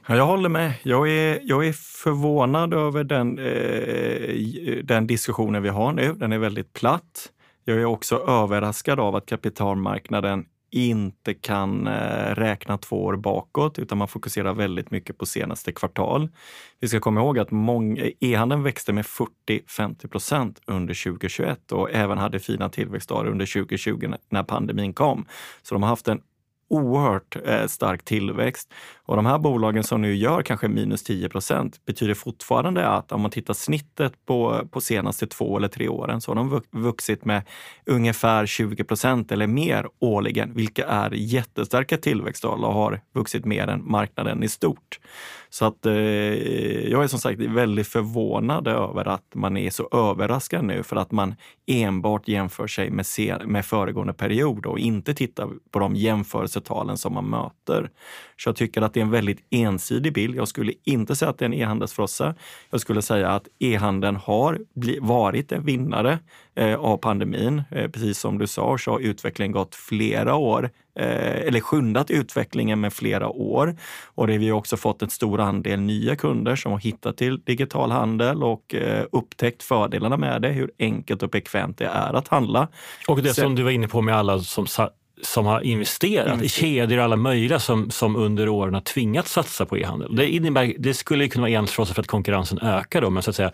[SPEAKER 3] Ja, jag håller med. Jag är, jag är förvånad över den, eh, den diskussionen vi har nu. Den är väldigt platt. Jag är också överraskad av att kapitalmarknaden inte kan eh, räkna två år bakåt, utan man fokuserar väldigt mycket på senaste kvartal. Vi ska komma ihåg att e-handeln växte med 40-50 procent under 2021 och även hade fina tillväxtdagar under 2020 när pandemin kom. Så de har haft en oerhört eh, stark tillväxt. Och de här bolagen som nu gör kanske minus 10 procent betyder fortfarande att om man tittar snittet på, på senaste två eller tre åren så har de vuxit med ungefär 20 procent eller mer årligen, vilka är jättestarka tillväxttal och har vuxit mer än marknaden i stort. Så att eh, jag är som sagt väldigt förvånad över att man är så överraskad nu för att man enbart jämför sig med, med föregående period och inte tittar på de jämförelser jämförelsetalen som man möter. Så jag tycker att det är en väldigt ensidig bild. Jag skulle inte säga att det är en e-handelsfrossa. Jag skulle säga att e-handeln har varit en vinnare eh, av pandemin. Eh, precis som du sa så har utvecklingen gått flera år eh, eller skyndat utvecklingen med flera år. Och det vi också fått en stor andel nya kunder som har hittat till digital handel och upptäckt fördelarna med det, hur enkelt och bekvämt det är att handla.
[SPEAKER 2] Och det Sen, som du var inne på med alla som som har investerat i kedjor alla möjliga som, som under åren har tvingats satsa på e-handel. Det, innebär, det skulle kunna vara en för att konkurrensen ökar då, men så att säga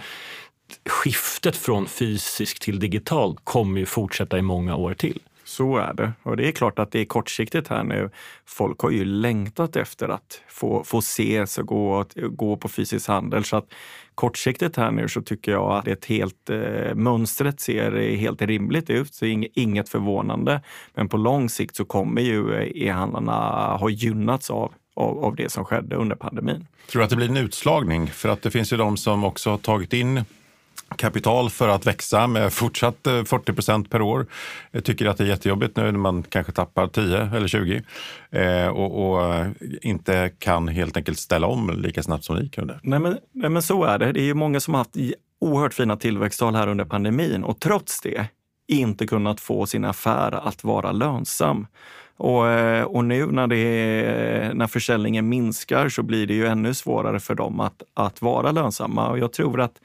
[SPEAKER 2] skiftet från fysiskt till digitalt kommer ju fortsätta i många år till.
[SPEAKER 3] Så är det. Och det är klart att det är kortsiktigt här nu. Folk har ju längtat efter att få, få ses och gå, gå på fysisk handel. Så att kortsiktigt här nu så tycker jag att det helt, eh, mönstret ser helt rimligt ut, så inget förvånande. Men på lång sikt så kommer ju eh, e-handlarna ha gynnats av av, av det som skedde under pandemin.
[SPEAKER 1] Tror du att det blir en utslagning? För att det finns ju de som också har tagit in kapital för att växa med fortsatt eh, 40 procent per år. Jag tycker att det är jättejobbigt nu när man kanske tappar 10 eller 20 eh, och, och, eh, inte kan helt enkelt ställa om lika snabbt som ni kunde.
[SPEAKER 3] Nej men, nej men så är det. Det är ju många som har haft oerhört fina tillväxttal här under pandemin och trots det inte kunnat få sin affär att vara lönsam. Och, eh, och nu när, det, när försäljningen minskar så blir det ju ännu svårare för dem att, att vara lönsamma. Och jag tror att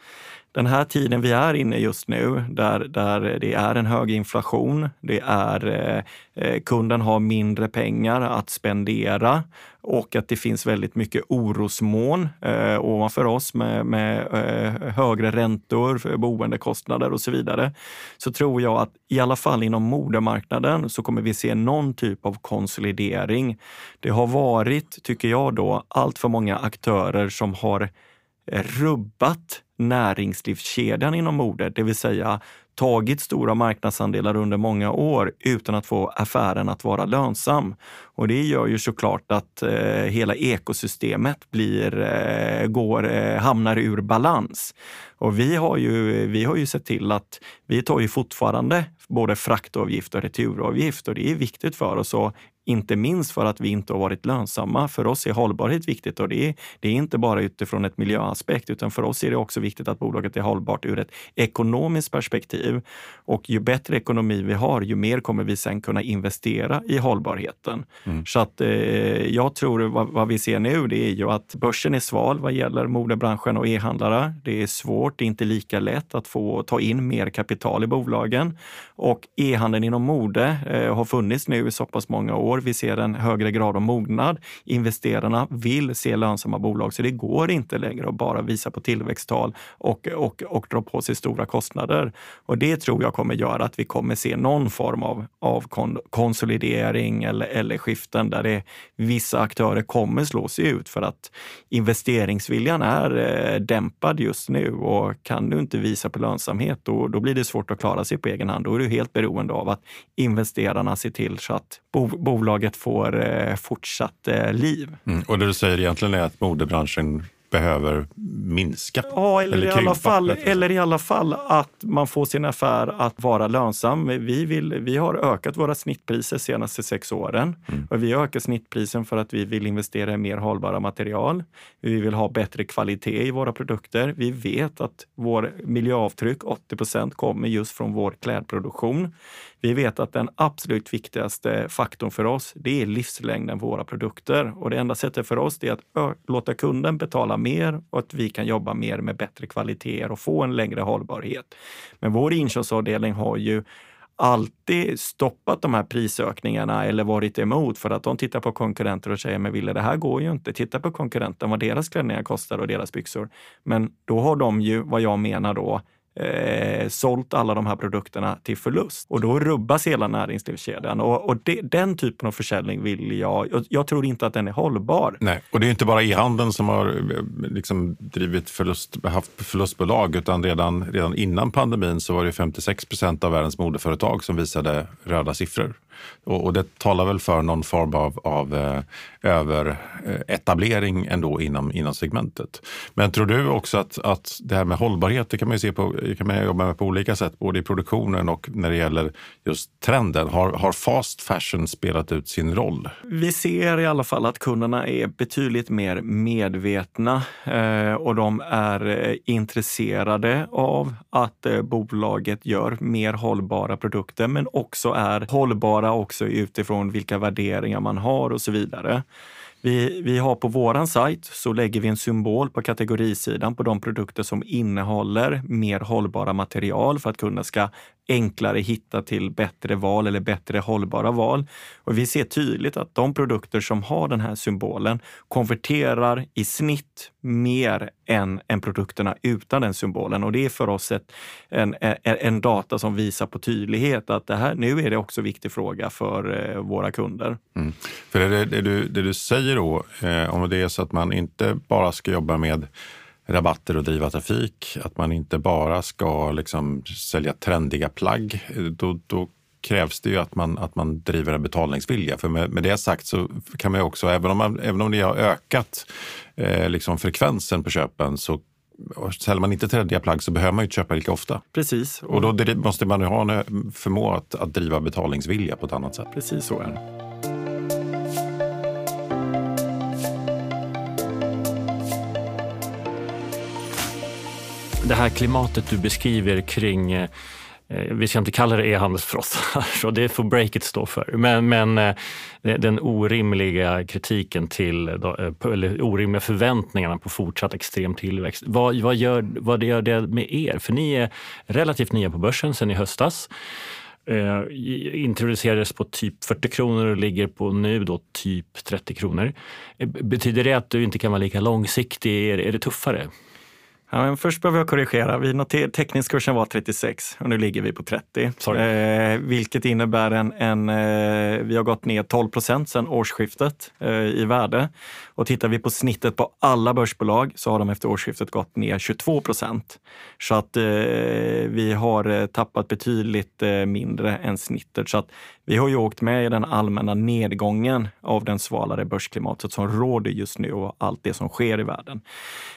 [SPEAKER 3] den här tiden vi är inne just nu, där, där det är en hög inflation, det är eh, eh, kunden har mindre pengar att spendera och att det finns väldigt mycket orosmoln eh, ovanför oss med, med eh, högre räntor, boendekostnader och så vidare. Så tror jag att i alla fall inom modemarknaden så kommer vi se någon typ av konsolidering. Det har varit, tycker jag då, allt för många aktörer som har eh, rubbat näringslivskedjan inom mode, det vill säga tagit stora marknadsandelar under många år utan att få affären att vara lönsam. Och det gör ju såklart att eh, hela ekosystemet blir, eh, går, eh, hamnar ur balans. Och vi har, ju, vi har ju sett till att vi tar ju fortfarande både fraktavgift och returavgift och det är viktigt för oss att inte minst för att vi inte har varit lönsamma. För oss är hållbarhet viktigt och det är, det är inte bara utifrån ett miljöaspekt, utan för oss är det också viktigt att bolaget är hållbart ur ett ekonomiskt perspektiv. Och ju bättre ekonomi vi har, ju mer kommer vi sen kunna investera i hållbarheten. Mm. Så att eh, jag tror vad, vad, vi ser nu, det är ju att börsen är sval vad gäller modebranschen och e-handlare. Det är svårt, det är inte lika lätt att få ta in mer kapital i bolagen. Och e-handeln inom mode eh, har funnits nu i så pass många år. Vi ser en högre grad av mognad. Investerarna vill se lönsamma bolag, så det går inte längre att bara visa på tillväxttal och, och, och dra på sig stora kostnader. Och det tror jag kommer göra att vi kommer se någon form av, av konsolidering eller, eller skiften där det, vissa aktörer kommer slå sig ut för att investeringsviljan är eh, dämpad just nu och kan du inte visa på lönsamhet, då, då blir det svårt att klara sig på egen hand. Då är du helt beroende av att investerarna ser till så att bo, bolaget får eh, fortsatt eh, liv.
[SPEAKER 1] Mm. Och det du säger egentligen är att modebranschen behöver minska?
[SPEAKER 3] Ja, eller, eller, i alla fall, eller i alla fall att man får sin affär att vara lönsam. Vi, vill, vi har ökat våra snittpriser de senaste sex åren. Mm. Och vi ökat snittprisen för att vi vill investera i mer hållbara material. Vi vill ha bättre kvalitet i våra produkter. Vi vet att vår miljöavtryck, 80 procent, kommer just från vår klädproduktion. Vi vet att den absolut viktigaste faktorn för oss, det är livslängden på våra produkter. Och det enda sättet för oss är att låta kunden betala mer och att vi kan jobba mer med bättre kvaliteter och få en längre hållbarhet. Men vår inköpsavdelning har ju alltid stoppat de här prisökningarna eller varit emot för att de tittar på konkurrenter och säger, men Ville, det här går ju inte. Titta på konkurrenten, vad deras klänningar kostar och deras byxor. Men då har de ju, vad jag menar då, eh, sålt alla de här produkterna till förlust. Och då rubbas hela näringslivskedjan. Och, och det, den typen av försäljning vill jag, jag... Jag tror inte att den är hållbar.
[SPEAKER 1] Nej, och det är inte bara e-handeln som har eh, liksom drivit förlust, haft förlustbolag, utan redan, redan innan pandemin så var det 56 procent av världens modeföretag som visade röda siffror. Och, och, det talar väl för någon form av, av eh, överetablering ändå inom, inom segmentet. Men tror du också att, att det här med hållbarhet, det kan man ju se på, kan man jobba med på olika sätt, både i produktionen och när det gäller just trenden. Har, har fast fashion spelat ut sin roll?
[SPEAKER 3] Vi ser i alla fall att kunderna är betydligt mer medvetna eh, och de är eh, intresserade av att eh, bolaget gör mer hållbara produkter, men också är hållbara också utifrån vilka värderingar man har och så vidare. Vi, vi har på våran sajt så lägger vi en symbol på kategorisidan på de produkter som innehåller mer hållbara material för att kunden ska enklare hitta till bättre val eller bättre hållbara val. Och vi ser tydligt att de produkter som har den här symbolen konverterar i snitt mer än, än produkterna utan den symbolen. Och det är för oss ett, en, en, en data som visar på tydlighet att det här, nu är det också en viktig fråga för eh, våra kunder. Mm.
[SPEAKER 1] För det, det, du, det du säger då, eh, om det är så att man inte bara ska jobba med rabatter och driva trafik, att man inte bara ska liksom sälja trendiga plagg, eh, då, då krävs det ju att man, att man driver en betalningsvilja. För med, med det sagt så kan man ju också, även om, man, även om det har ökat eh, liksom frekvensen på köpen, så säljer man inte trendiga plagg så behöver man ju inte köpa lika ofta.
[SPEAKER 3] Precis.
[SPEAKER 1] Och då måste man ju ha en förmå att, att driva betalningsvilja på ett annat sätt.
[SPEAKER 3] Precis så är det.
[SPEAKER 2] det här klimatet du beskriver kring eh, Eh, vi ska inte kalla det e-handelsfrossar, så det får breaket stå för. Men, men eh, den orimliga kritiken till, eh, eller orimliga förväntningarna på fortsatt extrem tillväxt. Vad, vad, gör, vad gör det med er? För ni är relativt nya på börsen sedan i höstas. Eh, introducerades på typ 40 kronor och ligger på nu då typ 30 kronor. Betyder det att du inte kan vara lika långsiktig? Är, är det tuffare?
[SPEAKER 3] Ja, men först behöver jag korrigera. Vi noter, teckningskursen var 36 och nu ligger vi på 30. Eh, vilket innebär en, en eh, vi har gått ner 12 procent sedan årsskiftet eh, i värde. Och tittar vi på snittet på alla börsbolag så har de efter årsskiftet gått ner 22 procent. Så att eh, vi har eh, tappat betydligt eh, mindre än snittet. Så att vi har ju åkt med i den allmänna nedgången av den svalare börsklimatet som råder just nu och allt det som sker i världen.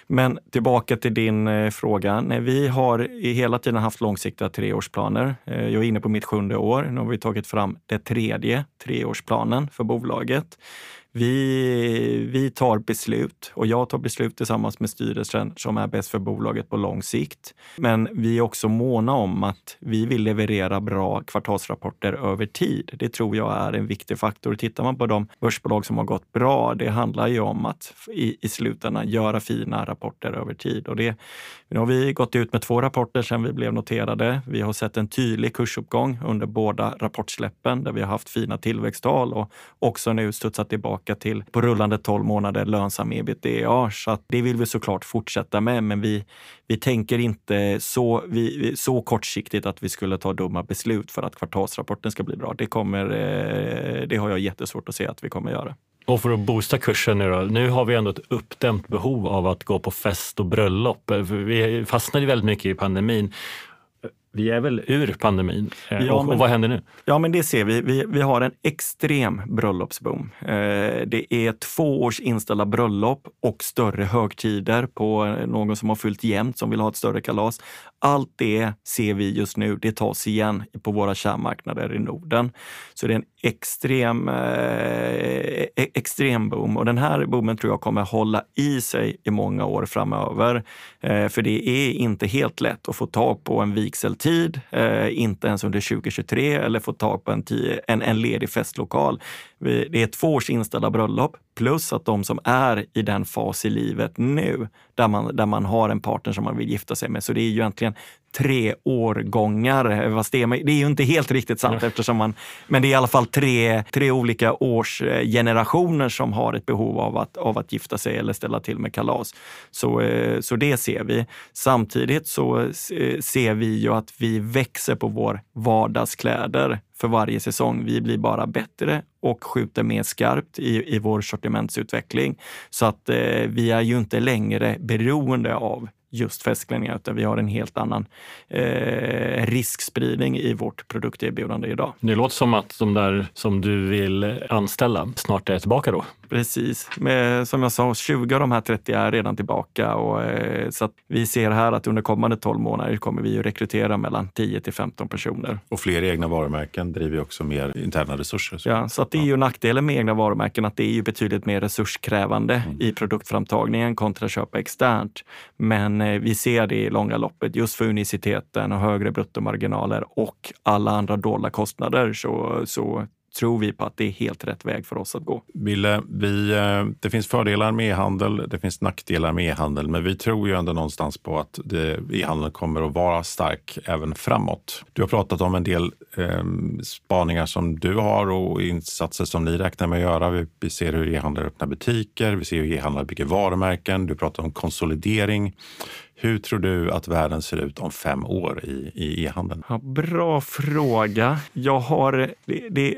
[SPEAKER 3] Men tillbaka till din eh, fråga. Nej, vi har hela tiden haft långsiktiga treårsplaner. Eh, jag är inne på mitt sjunde år. Nu har vi tagit fram det tredje treårsplanen för bolaget. Vi, vi tar beslut och jag tar beslut tillsammans med styrelsen som är bäst för bolaget på lång sikt. Men vi är också måna om att vi vill leverera bra kvartalsrapporter över tid. Det tror jag är en viktig faktor. Tittar man på de börsbolag som har gått bra, det handlar ju om att i, i slutändan göra fina rapporter över tid. Och det, nu har vi gått ut med två rapporter sedan vi blev noterade. Vi har sett en tydlig kursuppgång under båda rapportsläppen där vi har haft fina tillväxttal och också nu studsat tillbaka tillbaka till på rullande 12 månader lönsam ebitda. Så att det vill vi såklart fortsätta med, men vi, vi tänker inte så, vi, så kortsiktigt att vi skulle ta dumma beslut för att kvartalsrapporten ska bli bra. Det, kommer, eh, det har jag jättesvårt att se att vi kommer göra.
[SPEAKER 2] Och för att boosta kursen nu då, nu har vi ändå ett uppdämt behov av att gå på fest och bröllop. Vi fastnade väldigt mycket i pandemin vi är väl ur pandemin. Eh, ja, och, men, och, vad händer nu?
[SPEAKER 3] Ja, men det ser vi. Vi, vi har en extrem bröllopsboom. Eh, det är två års inställda bröllop och större högtider på någon som har fyllt jämnt som vill ha ett större kalas. Allt det ser vi just nu. Det tas igen på våra kärnmarknader i Norden. Så det är en extrem, eh, e-, extrem boom och den här boomen tror jag kommer hålla i sig i många år framöver. Eh, för det är inte helt lätt att få tag på en vigseltid, eh, inte ens under 2023 eller få tag på en, en, en ledig festlokal. Det är två års inställda bröllop plus att de som är i den fas i livet nu där man, där man har en partner som man vill gifta sig med. Så det är ju egentligen tre årgångar. Fast det, är, det är ju inte helt riktigt sant eftersom man, men det är i alla fall tre, tre olika årsgenerationer som har ett behov av att, av att gifta sig eller ställa till med kalas. Så, eh, så det ser vi. Samtidigt så eh, ser vi ju att vi växer på vår vardagskläder för varje säsong. Vi blir bara bättre och skjuter mer skarpt i, i vår sortimentsutveckling. Så att eh, vi är ju inte längre beroende av just festklänningar, utan vi har en helt annan eh, riskspridning i vårt produkterbjudande idag.
[SPEAKER 2] Det låter som att de där som du vill anställa snart är tillbaka då?
[SPEAKER 3] Precis. Med, som jag sa, 20 av de här 30 är redan tillbaka. Och, eh, så vi ser här att under kommande 12 månader kommer vi att rekrytera mellan 10 till 15 personer.
[SPEAKER 1] Och fler egna varumärken driver också mer interna resurser.
[SPEAKER 3] Så. Ja, så att det är ju nackdelen med egna varumärken att det är ju betydligt mer resurskrävande mm. i produktframtagningen kontra att köpa externt. Men men eh, vi ser det i långa loppet just för uniciteten och högre bruttomarginaler och alla andra dolda kostnader. Så, så tror vi på att det är helt rätt väg för oss att gå.
[SPEAKER 1] Ville, vi, eh, det finns fördelar med e-handel, det finns nackdelar med e-handel, men vi tror ju ändå någonstans på att e-handeln kommer att vara stark även framåt. Du har pratat om en del eh, spaningar som du har och insatser som ni räknar med att göra. Vi, vi ser hur e-handlare öppnar butiker, vi ser hur e-handlare bygger varumärken. Du pratar om konsolidering. Hur tror du att världen ser ut om fem år i e-handeln?
[SPEAKER 3] Ja, bra fråga. Jag har, det, det,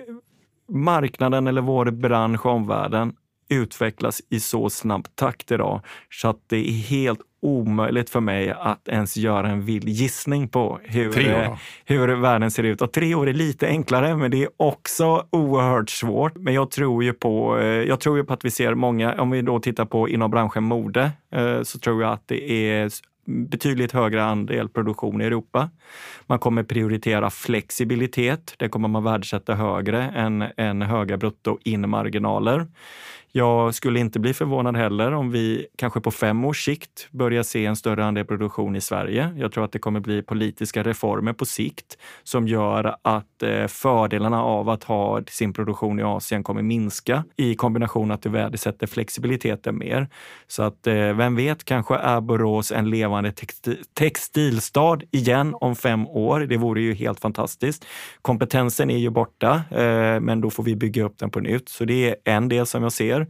[SPEAKER 3] marknaden eller vår bransch, omvärlden, utvecklas i så snabb takt idag så att det är helt omöjligt för mig att ens göra en vild gissning på hur, hur världen ser ut. Och tre år är lite enklare, men det är också oerhört svårt. Men jag tror ju på, eh, jag tror ju på att vi ser många, om vi då tittar på inom branschen mode, eh, så tror jag att det är betydligt högre andel produktion i Europa. Man kommer prioritera flexibilitet. Det kommer man värdesätta högre än, än höga bruttoinmarginaler. Jag skulle inte bli förvånad heller om vi kanske på fem års sikt börjar se en större andel produktion i Sverige. Jag tror att det kommer bli politiska reformer på sikt som gör att eh, fördelarna av att ha sin produktion i Asien kommer minska i kombination att du värdesätter flexibiliteten mer. Så att eh, vem vet, kanske är Borås en levande textilstad igen om fem år. Det vore ju helt fantastiskt. Kompetensen är ju borta, eh, men då får vi bygga upp den på nytt. Så det är en del som jag ser grejer.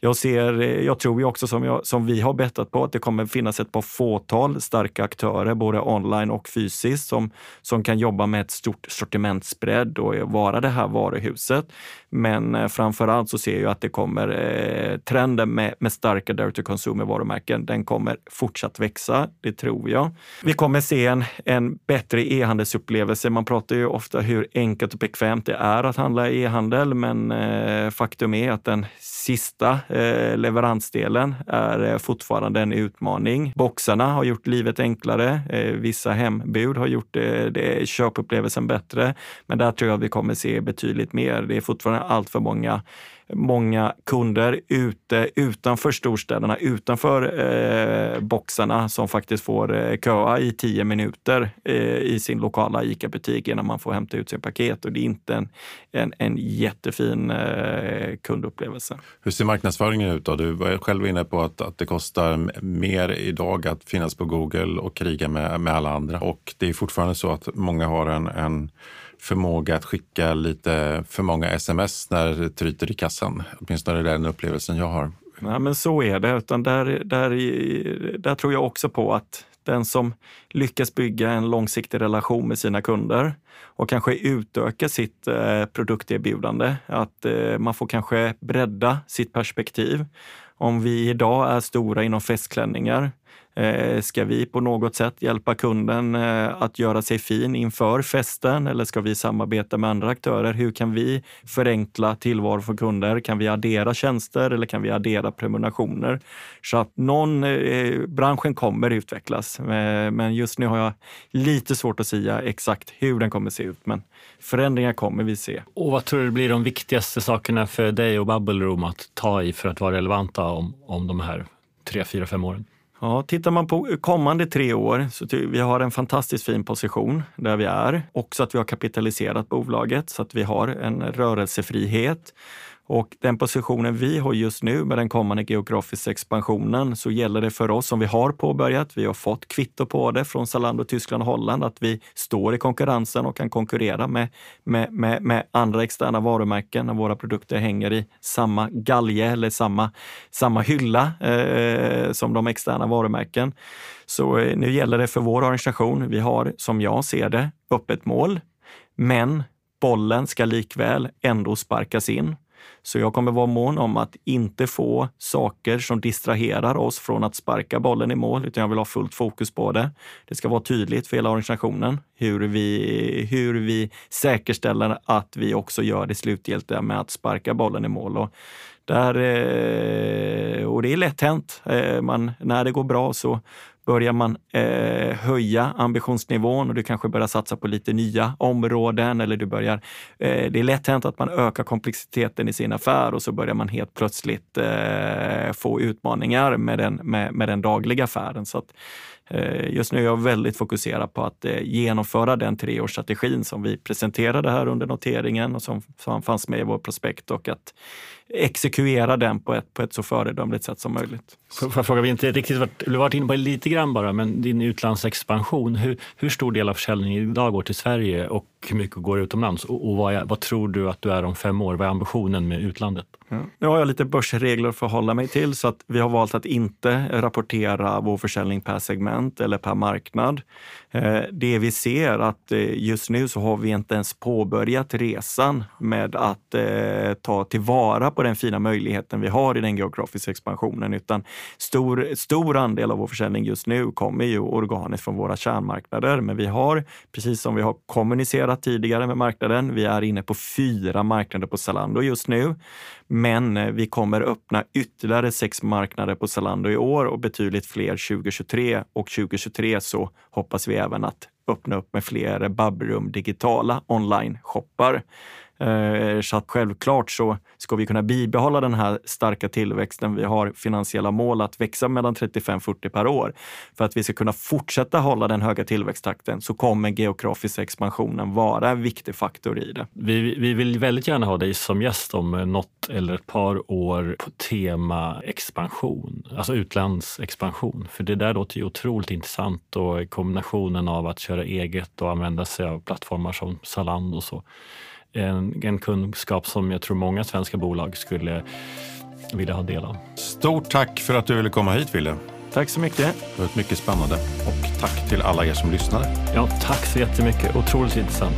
[SPEAKER 3] Jag, ser, jag tror ju också som, jag, som vi har bettat på att det kommer finnas ett par fåtal starka aktörer, både online och fysiskt, som, som kan jobba med ett stort sortimentsbredd och vara det här varuhuset. Men eh, framför allt så ser jag att det kommer eh, trenden med, med starka direct to consumer varumärken. Den kommer fortsatt växa, det tror jag. Vi kommer se en, en bättre e-handelsupplevelse. Man pratar ju ofta hur enkelt och bekvämt det är att handla e-handel, men eh, faktum är att den sista eh, leveransdelen är eh, fortfarande en utmaning. Boxarna har gjort livet enklare. Eh, vissa hembud har gjort det, det, köpupplevelsen bättre. Men där tror jag vi kommer se betydligt mer. Det är fortfarande allt för många många kunder ute utanför storstäderna, utanför eh, boxarna som faktiskt får eh, köa i tio minuter eh, i sin lokala ICA-butik innan man får hämta ut sin paket. Och det är inte en, en, en jättefin eh, kundupplevelse.
[SPEAKER 1] Hur ser marknadsföringen ut? Då? Du var själv inne på att, att det kostar mer idag att finnas på Google och kriga med, med alla andra. Och det är fortfarande så att många har en, en förmåga att skicka lite för många sms när det tryter i kassan. Åtminstone är det den upplevelsen jag har.
[SPEAKER 3] Ja, men så är det. Utan där, där, där tror jag också på att den som lyckas bygga en långsiktig relation med sina kunder och kanske utöka sitt eh, produkterbjudande, att eh, man får kanske bredda sitt perspektiv. Om vi idag är stora inom festklänningar Eh, ska vi på något sätt hjälpa kunden eh, att göra sig fin inför festen eller ska vi samarbeta med andra aktörer? Hur kan vi förenkla tillvaro för kunder? Kan vi addera tjänster eller kan vi addera prenumerationer? Så att någon, eh, branschen kommer utvecklas, men just nu har jag lite svårt att säga exakt hur den kommer se ut. Men förändringar kommer vi se.
[SPEAKER 2] Och vad tror du blir de viktigaste sakerna för dig och Bubble Room att ta i för att vara relevanta om, om de här tre, fyra, fem åren?
[SPEAKER 3] Ja, tittar man på kommande tre år så vi har en fantastiskt fin position där vi är. Också att vi har kapitaliserat bolaget så att vi har en rörelsefrihet och den positionen vi har just nu med den kommande geografiska expansionen så gäller det för oss som vi har påbörjat, vi har fått kvitto på det från Zalando, Tyskland och Holland, att vi står i konkurrensen och kan konkurrera med, med, med, med andra externa varumärken när våra produkter hänger i samma galge eller samma, samma hylla eh, som de externa varumärken. Så eh, nu gäller det för vår organisation, vi har som jag ser det öppet mål, men bollen ska likväl ändå sparkas in. Så jag kommer vara mån om att inte få saker som distraherar oss från att sparka bollen i mål, utan jag vill ha fullt fokus på det. Det ska vara tydligt för hela organisationen hur vi, hur vi säkerställer att vi också gör det slutgiltiga med att sparka bollen i mål. Och där, eh, och det är lätt hänt. Eh, man, när det går bra så börjar man eh, höja ambitionsnivån och du kanske börjar satsa på lite nya områden eller du börjar, eh, det är lätt hänt att man ökar komplexiteten i sin affär och så börjar man helt plötsligt eh, få utmaningar med den, med, med den dagliga affären. Så att, eh, Just nu är jag väldigt fokuserad på att eh, genomföra den treårsstrategin som vi presenterade här under noteringen och som fanns med i vår prospekt och att exekvera den på ett, på ett så föredömligt sätt som möjligt.
[SPEAKER 2] Får jag fråga, vi inte riktigt varit, har varit inne på lite grann bara, men din utlandsexpansion, hur, hur stor del av försäljningen idag går till Sverige och hur mycket går utomlands? Och, och vad, är, vad, tror du att du är om fem år? Vad är ambitionen med utlandet?
[SPEAKER 3] Ja. Nu har jag lite börsregler att förhålla mig till så att vi har valt att inte rapportera vår försäljning per segment eller per marknad. Eh, det vi ser att eh, just nu så har vi inte ens påbörjat resan med att eh, ta tillvara på den fina möjligheten vi har i den geografiska expansionen, utan stor, stor andel av vår försäljning just nu kommer ju organiskt från våra kärnmarknader. Men vi har, precis som vi har kommunicerat tidigare med marknaden, vi är inne på fyra marknader på Zalando just nu. Men vi kommer öppna ytterligare sex marknader på Zalando i år och betydligt fler 2023 och 2023 så hoppas vi även att öppna upp med fler Babberum digitala online-shoppar. Eh, så att självklart så ska vi kunna bibehålla den här starka tillväxten. Vi har finansiella mål att växa mellan 35-40 per år. För att vi ska kunna fortsätta hålla den höga tillväxttakten så kommer geografisk expansionen vara en viktig faktor i det.
[SPEAKER 2] Vi, vi vill väldigt gärna ha dig som gäst om eh, något eller ett par år på tema expansion, alltså utlandsexpansion. För det där låter ju otroligt intressant och kombinationen av att köra eget och använda sig av plattformar som Zalando och så en, en kunskap som jag tror många svenska bolag skulle vilja ha del av.
[SPEAKER 1] Stort tack för att du ville komma hit, Wille.
[SPEAKER 3] Tack så mycket.
[SPEAKER 1] Det var mycket spännande. Och tack till alla er som lyssnade.
[SPEAKER 2] Ja, tack så jättemycket. Otroligt intressant.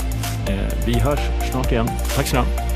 [SPEAKER 2] Eh, vi hörs snart igen. Tack så mycket.